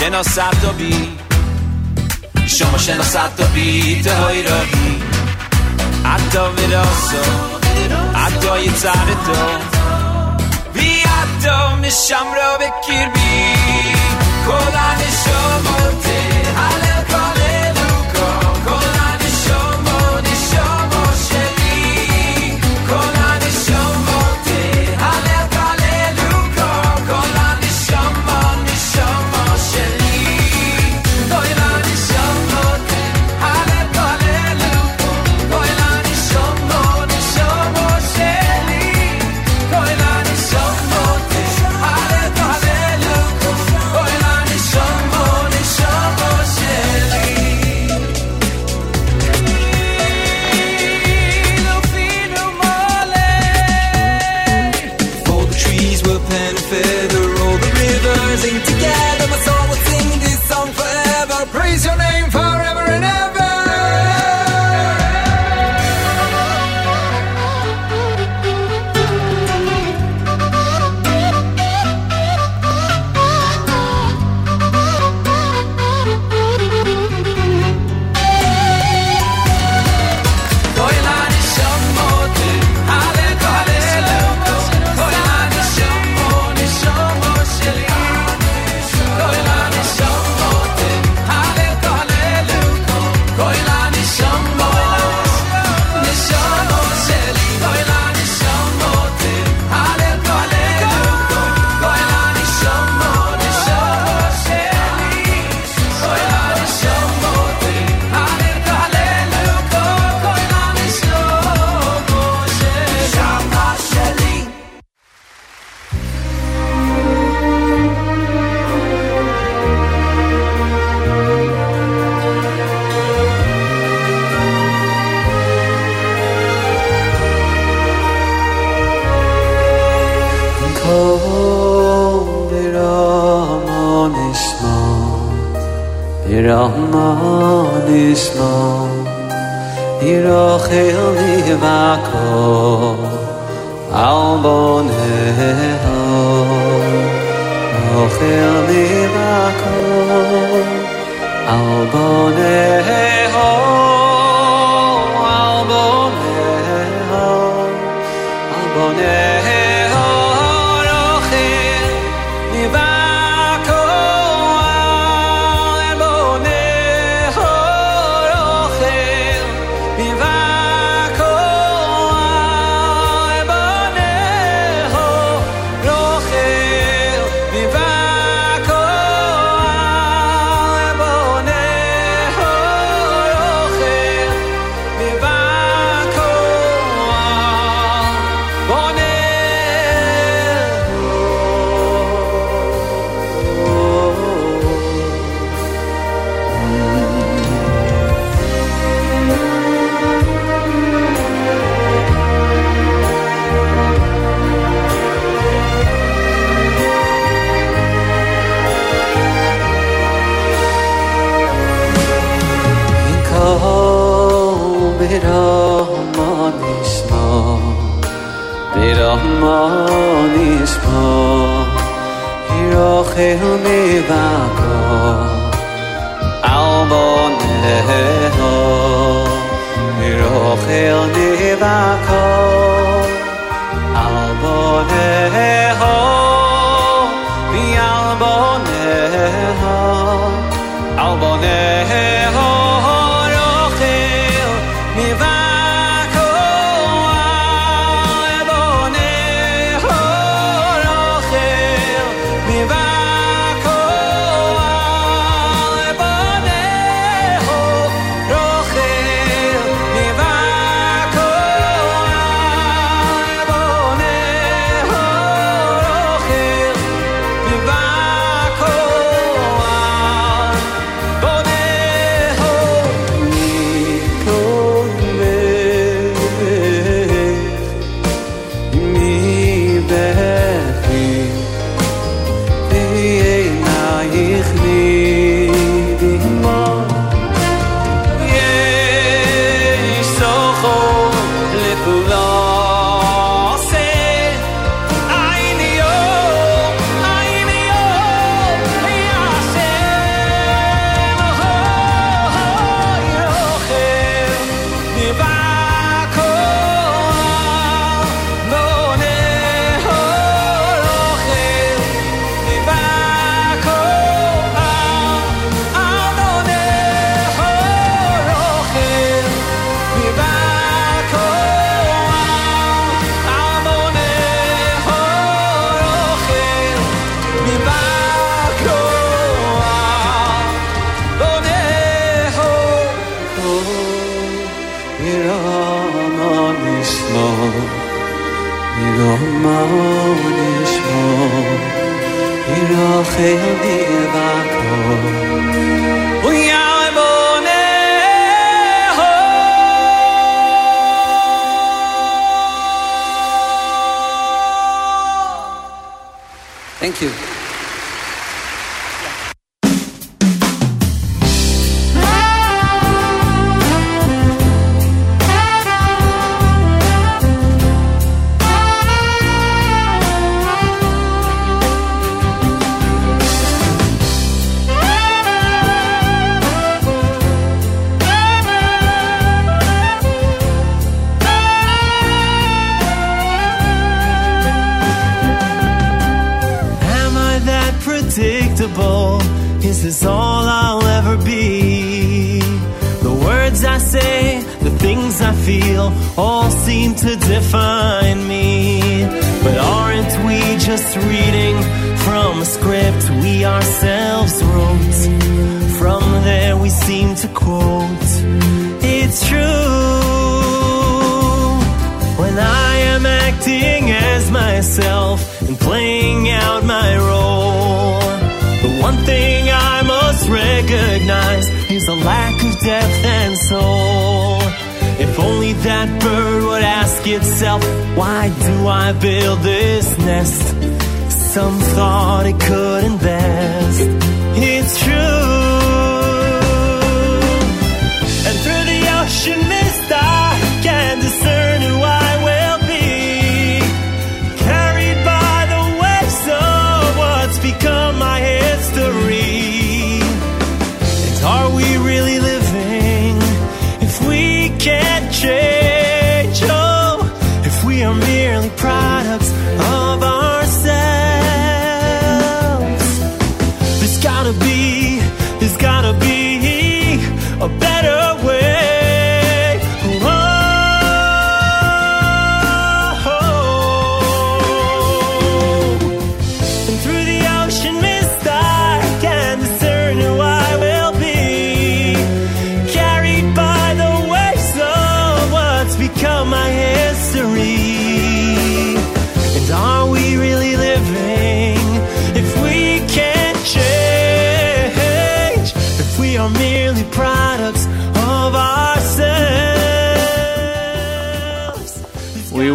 شناسد و بی. شما شناسد و بی تهای بی. ادا وراس و یه تر تو. بی ادا نشم را بکیر بی. کلن شما ته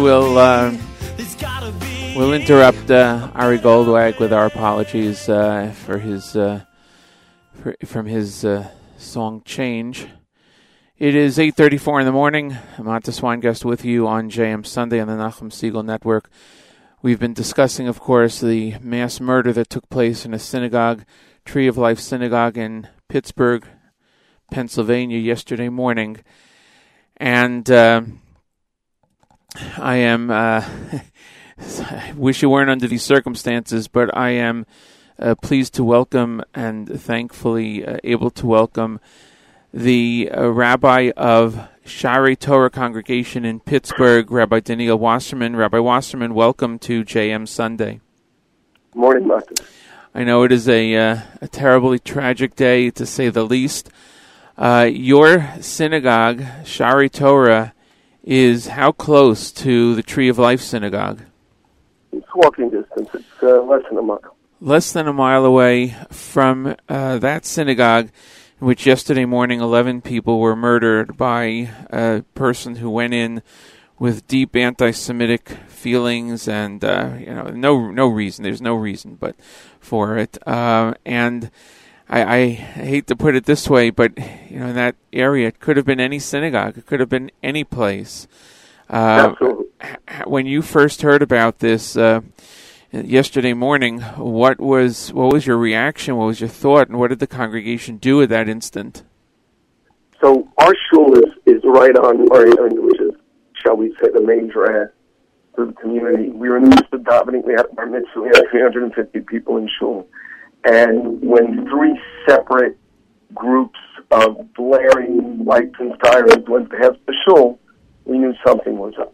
will uh, we'll interrupt uh, Ari Goldwag with our apologies uh, for his uh, for, from his uh, song "Change." It is eight thirty-four in the morning. Matis Weingast with you on JM Sunday on the Nachum Segal Network. We've been discussing, of course, the mass murder that took place in a synagogue, Tree of Life Synagogue in Pittsburgh, Pennsylvania, yesterday morning, and. I am. Uh, I wish you weren't under these circumstances, but I am uh, pleased to welcome and thankfully uh, able to welcome the uh, rabbi of Shaare Torah congregation in Pittsburgh, Rabbi Daniel Wasserman. Rabbi Wasserman, welcome to JM Sunday. Morning, Matis. I know it is a uh, a terribly tragic day, to say the least. Uh, your synagogue, Shaare Torah, is how close to the Tree of Life Synagogue? It's walking distance. It's uh, less than a mile. Less than a mile away from uh, that synagogue, in which yesterday morning 11 people were murdered by a person who went in with deep anti-Semitic feelings and uh, you know no no reason. There's no reason, but for it uh, and. I, I hate to put it this way, but you know, in that area, it could have been any synagogue. It could have been any place. Uh, Absolutely. when you first heard about this uh, yesterday morning, what was what was your reaction? What was your thought, and what did the congregation do at that instant? So our shul is, is right on Murray, which is, shall we say, the main drag for the community. We were in the midst of davening. We had our mitzvah. We had 350 people in shul. And when three separate groups of blaring lights and sirens went past the shul, we knew something was up.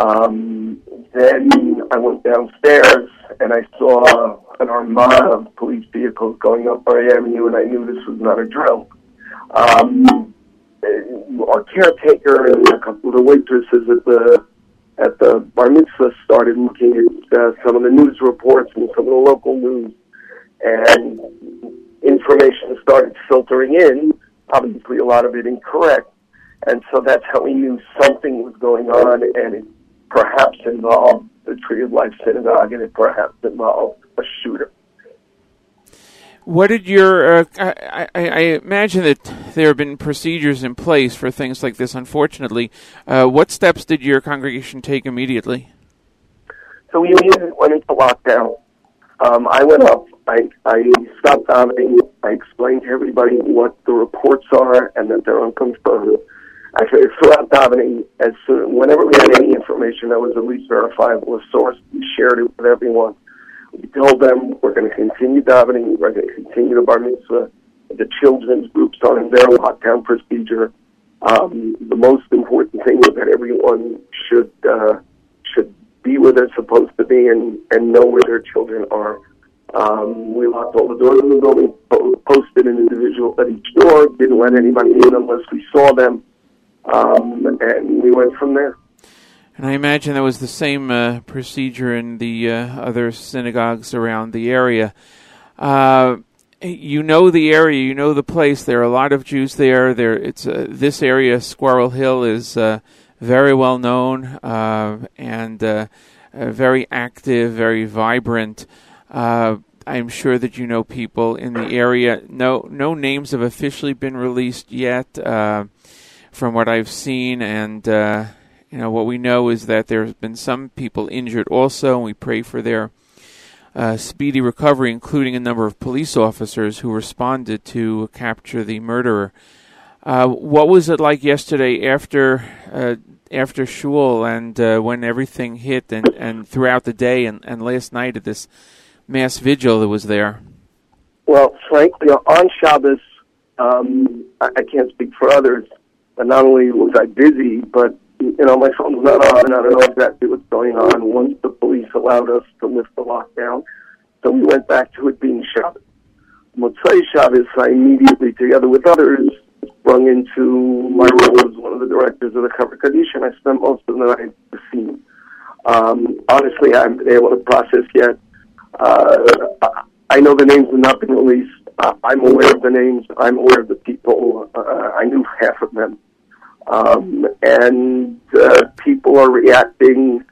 Um, then I went downstairs and I saw an armada of police vehicles going up Murray Avenue, and I knew this was not a drill. Um, our caretaker and a couple of the waitresses at the at the bar mitzvah started looking at uh, some of the news reports and some of the local news, and information started filtering in. Obviously, a lot of it incorrect, and so that's how we knew something was going on, and it perhaps involved the Tree of Life Synagogue, and it perhaps involved a shooter. What did your? Uh, I, I, I imagine that there have been procedures in place for things like this. Unfortunately, uh, what steps did your congregation take immediately? So we immediately went into lockdown. Um, I went up. I, I stopped davening. I explained to everybody what the reports are and that they're unconfirmed. Actually, throughout davening, as soon, whenever we had any information that was at least verifiable, a source, we shared it with everyone. We told them we're going to continue davening. We're going to continue the bar mitzvah. The children's groups in their lockdown procedure. Um, the most important thing is that everyone should uh, should be where they're supposed to be and, and know where their children are. Um, we locked all the doors in the building, posted an individual at each door, didn't let anybody in unless we saw them, um, and we went from there. And I imagine that was the same uh, procedure in the uh, other synagogues around the area. Uh, you know the area, you know the place. There are a lot of Jews there. There, it's uh, this area, Squirrel Hill, is uh, very well known uh, and very active, very vibrant. I'm sure that you know people in the area. No, no names have officially been released yet, from what I've seen, and you know, what we know is that there have been some people injured also, and we pray for their uh, speedy recovery, including a number of police officers who responded to capture the murderer. Uh, what was it like yesterday after uh, after shul and uh, when everything hit, and, and throughout the day, and, and last night at this mass vigil that was there? Well, frankly, on Shabbos, um, I, I can't speak for others, but not only was I busy, but you know, my phone's not on, and I don't know exactly what's going on. Once the police allowed us to lift the lockdown, so we went back to it being Shabbos. Motzai Shabbos, I immediately, together with others, sprung into my role as one of the directors of the Chevra Kadisha, and I spent most of the night at the scene. Um, honestly, I haven't been able to process yet. Uh, I know the names have not been released. Uh, I'm aware of the names. I'm aware of the people. Uh, I knew half of them. Um, and uh, people are reacting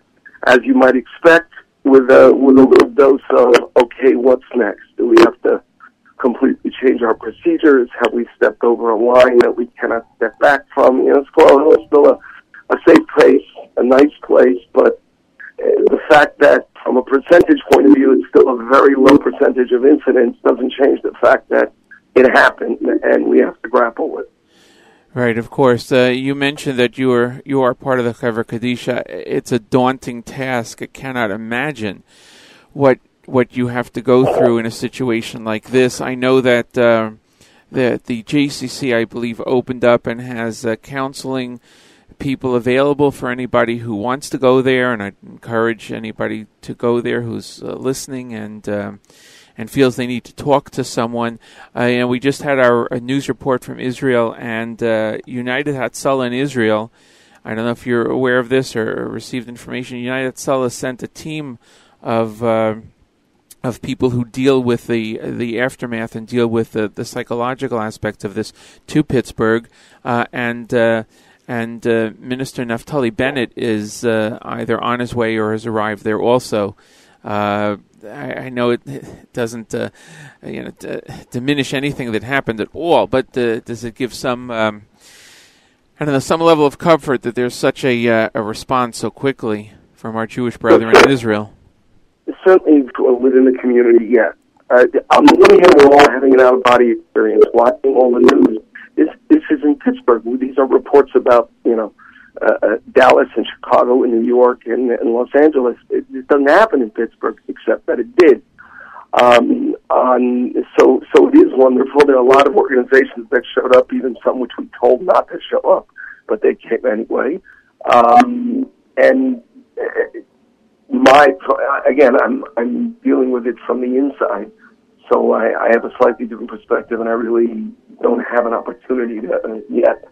as you might expect with a with a little dose of okay, what's next? Do we have to completely change our procedures? Have we stepped over a line that we cannot step back from? You know, is still a, a safe place, a nice place, but the fact that from a percentage point of view, it's still a very low percentage of incidents doesn't change the fact that it happened and we have to grapple with. it. Right, of course. Uh, you mentioned that you are you are part of the Chevra Kadisha. It's a daunting task. I cannot imagine what what you have to go through in a situation like this. I know that uh, that the JCC, I believe, opened up and has uh, counseling people available for anybody who wants to go there, and I encourage anybody to go there who's uh, listening and um, and feels they need to talk to someone. Uh, and we just had our news report from Israel and uh, United Hatzalah in Israel. I don't know if you're aware of this or received information. United Hatzalah sent a team of uh, of people who deal with the the aftermath and deal with the, the psychological aspects of this to Pittsburgh, uh, and uh, and uh, Minister Naftali Bennett is either on his way or has arrived there also. Uh, I, know it doesn't uh, you know d- diminish anything that happened at all, but uh, does it give some um, I don't know some level of comfort that there's such a uh, a response so quickly from our Jewish brethren in Israel? Certainly within the community, yes. Uh, on the one hand, we're all having an out of body experience watching all the news. This this is in Pittsburgh. These are reports about you know uh, uh, Dallas and Chicago and New York and, and Los Angeles. It, it doesn't happen in Pittsburgh, except that it did. Um, on, so, so it is wonderful. There are a lot of organizations that showed up, even some which we told not to show up, but they came anyway. Um, and uh, my, again, I'm, I'm dealing with it from the inside. So I, I have a slightly different perspective, and I really don't have an opportunity to, uh, yet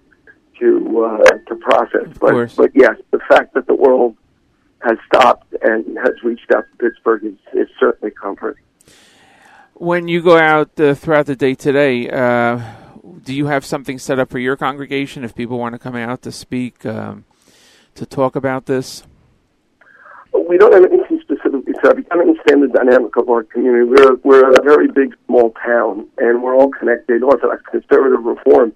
to uh, to process. Of but course. but yes, the fact that the world has stopped and has reached out to Pittsburgh is, is certainly comforting. When you go out uh, throughout the day today, uh, do you have something set up for your congregation if people want to come out to speak, um, to talk about this? We don't have anything up. You kind of understand the dynamic of our community. We're, we're a very big, small town, and we're all connected, Orthodox, conservative, reform.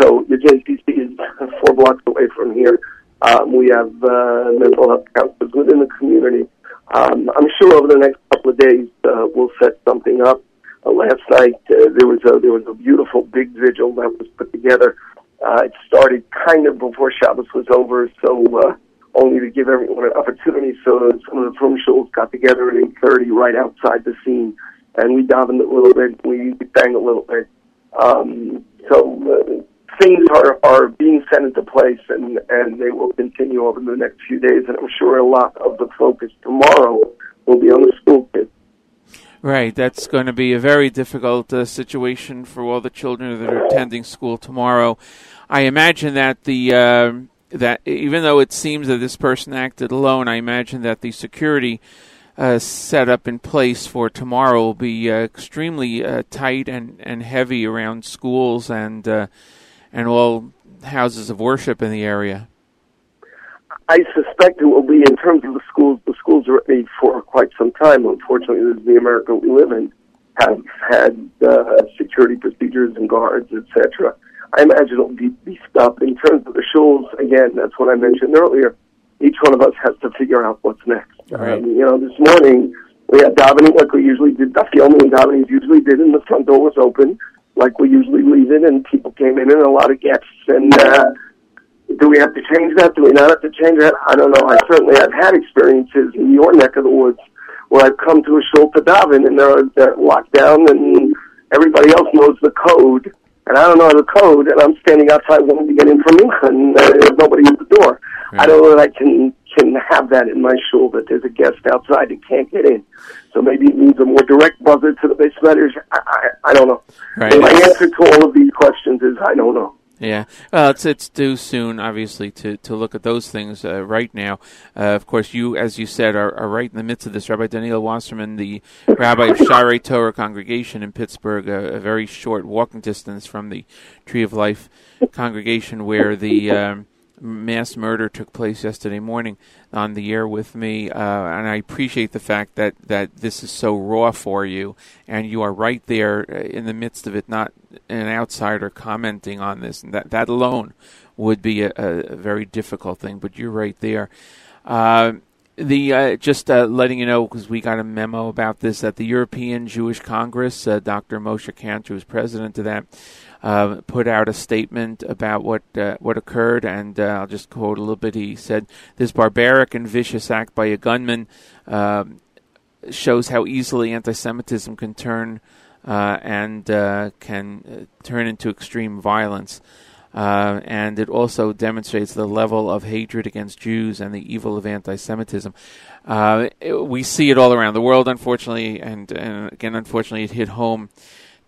So the JCC is four blocks away from here. Um, we have uh, mental health counselors within the community. Um, I'm sure over the next couple of days uh, we'll set something up. Uh, last night uh, there was a there was a beautiful big vigil that was put together. Uh, it started kind of before Shabbos was over, so uh, only to give everyone an opportunity. So some of the from shuls got together at eight thirty right outside the scene, and we davened a little bit, we sang a little bit. Um, so uh, things are, are being set into place and, and they will continue over the next few days. And I'm sure a lot of the focus tomorrow will be on the school kids. Right, that's going to be a very difficult uh, situation for all the children that are attending school tomorrow. I imagine that the uh, that even though it seems that this person acted alone, I imagine that the security uh, set up in place for tomorrow will be uh, extremely uh, tight and, and heavy around schools and uh, and all houses of worship in the area. I suspect it will be in terms of the schools. The schools are ready for quite some time. Unfortunately, this is the America we live in. Have had uh, security procedures and guards, etc. I imagine it'll be beefed up. In terms of the shuls, again, that's what I mentioned earlier. Each one of us has to figure out what's next. Right. Um, you know, this morning we had davening like we usually did. That's the only davening usually did, and the front door was open like we usually leave it, and people came in and a lot of guests. And uh, do we have to change that? Do we not have to change that? I don't know. I certainly have had experiences in your neck of the woods where I've come to a shul to daven, and they're, they're locked down, and everybody else knows the code, and I don't know the code, and I'm standing outside wanting to get in from Mincha, and uh, there's nobody at the door. Right. I don't know that I can can have that in my shul that there's a guest outside that can't get in. So maybe it needs a more direct buzzer to the base letters. I, I, I don't know. Right. My answer to all of these questions is I don't know. Yeah, well, it's it's too soon, obviously, to, to look at those things uh, right now. Uh, of course, you, as you said, are, are right in the midst of this. Rabbi Daniel Wasserman, the rabbi of Shaare Torah congregation in Pittsburgh, a, a very short walking distance from the Tree of Life congregation, where the um, mass murder took place yesterday morning, on the air with me, uh, and I appreciate the fact that, that this is so raw for you, and you are right there in the midst of it, not an outsider commenting on this, and that that alone would be a, a very difficult thing. But you're right there. Uh, the uh, just uh, letting you know because we got a memo about this at the European Jewish Congress. Uh, Dr. Moshe Kantor, who's president of that, uh, put out a statement about what uh, what occurred, and uh, I'll just quote a little bit. He said, "This barbaric and vicious act by a gunman um, shows how easily anti-Semitism can turn and can turn into extreme violence." Uh, and it also demonstrates the level of hatred against Jews and the evil of anti-Semitism. Uh, we see it all around the world, unfortunately, and, and again, unfortunately, it hit home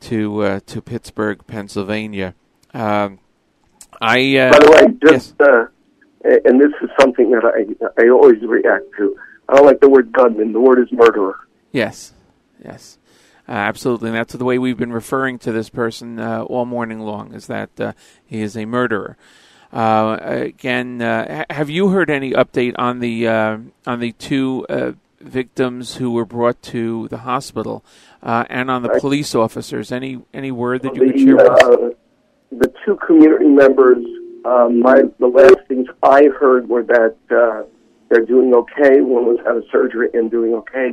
to uh, to Pittsburgh, Pennsylvania. Um, I uh, by the way, just yes. uh, and this is something that I I always react to. I don't like the word gunman. The word is murderer. Yes, yes, uh, absolutely. And that's the way we've been referring to this person uh, all morning long. Is that uh, he is a murderer? Uh, again, have you heard any update on the on the two victims who were brought to the hospital? uh, and on the police officers. Any any word that you the, could share with us? uh, the two community members, um, my the last things I heard were that uh, they're doing okay. One was out of surgery and doing okay.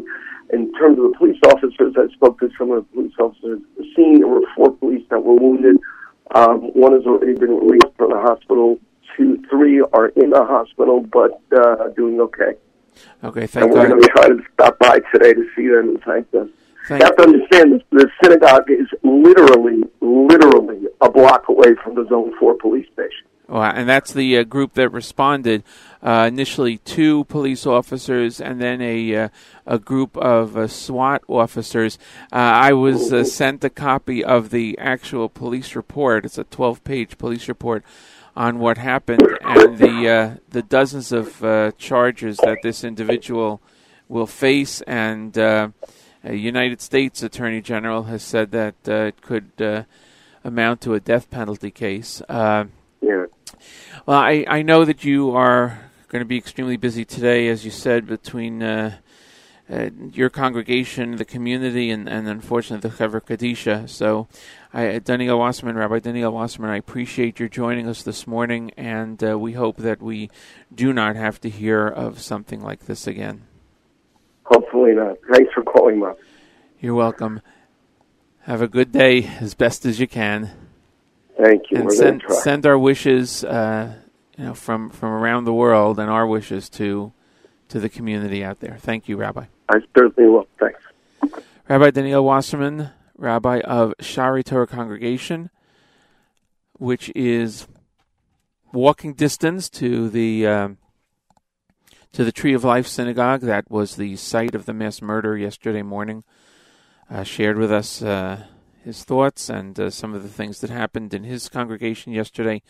In terms of the police officers, I spoke to some of the police officers at the scene. There were four police that were wounded. Um, one has already been released from the hospital. Two, three are in the hospital, but uh, doing okay. Okay, thank And we're going to try to stop by today to see them and thank them. Thank you have to understand this, the synagogue is literally, literally a block away from the Zone 4 police station. Well, and that's the uh, group that responded. Uh, initially, two police officers, and then a uh, a group of uh, SWAT officers. Uh, I was uh, sent a copy of the actual police report. It's a 12-page police report on what happened and the the dozens of charges that this individual will face. And a United States Attorney General has said that it could amount to a death penalty case. Yeah. Well, I, I know that you are going to be extremely busy today, as you said, between uh, uh, your congregation, the community, and, and unfortunately the Chevra Kadisha. So, I, Daniel Wasserman, Rabbi Daniel Wasserman, I appreciate your joining us this morning, and uh, we hope that we do not have to hear of something like this again. Hopefully not. Thanks for calling, Mom. You're welcome. Have a good day as best as you can. Thank you. and send going to try. send our wishes, uh, you know, from from around the world, and our wishes to to the community out there. Thank you, Rabbi. I certainly will. Thanks. Rabbi Daniel Wasserman, Rabbi of Shaare Torah Congregation, which is walking distance to the um, to the Tree of Life Synagogue. That was the site of the mass murder yesterday morning. Uh, shared with us uh, his thoughts and uh, some of the things that happened in his congregation yesterday.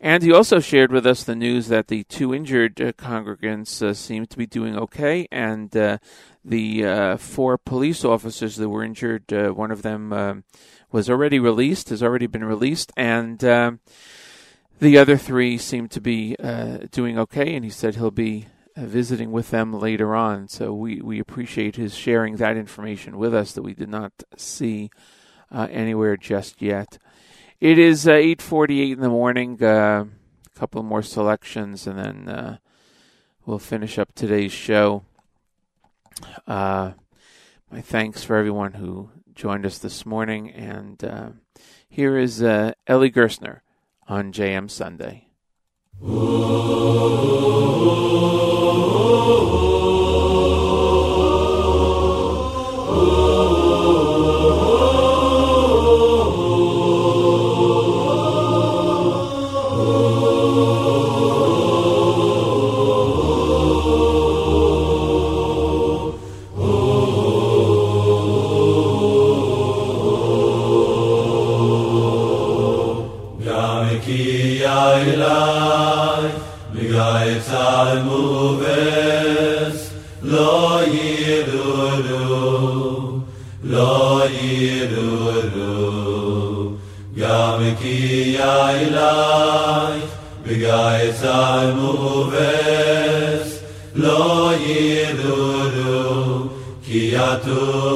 And he also shared with us the news that the two injured uh, congregants uh, seem to be doing okay, and uh, the uh, four police officers that were injured, uh, one of them um was already released, has already been released, and um, the other three seem to be uh, doing okay. And he said he'll be visiting with them later on. So we, we appreciate his sharing that information with us that we did not see uh, anywhere just yet. It is uh, 8:48 in the morning. Uh, a couple more selections, and then uh, we'll finish up today's show. Uh, my thanks for everyone who joined us this morning, and here is Eli Gerstner on JM Sunday. גם כי אלי בגלל צל מובס לא ידעו לא ידעו גם כי אלי בגלל צל מובס לא ידעו כי יתו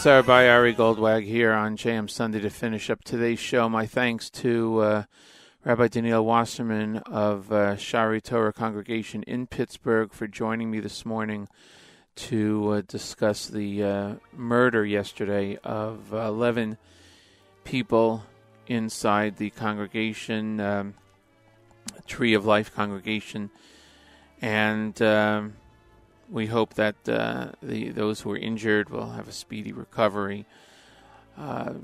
Chaitzar by Ari Goldwag here on JM Sunday to finish up today's show. My thanks to uh, Rabbi Daniel Wasserman of uh, Shaare Torah Congregation in Pittsburgh for joining me this morning to uh, discuss the uh, murder yesterday of 11 people inside the congregation, um, Tree of Life congregation. And. Um, we hope that uh, the those who are injured will have a speedy recovery. Uh,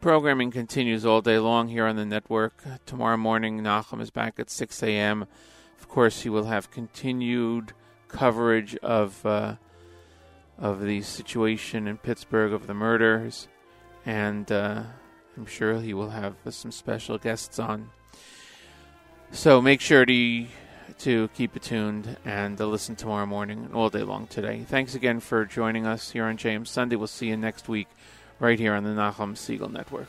programming continues all day long here on the network. Tomorrow morning, Nachum is back at 6 a.m. Of course, he will have continued coverage of uh, of the situation in Pittsburgh of the murders, and uh, I'm sure he will have some special guests on. So make sure to to keep it tuned and uh, listen tomorrow morning and all day long today. Thanks again for joining us here on JM Sunday. We'll see you next week right here on the Nachum Segal Network.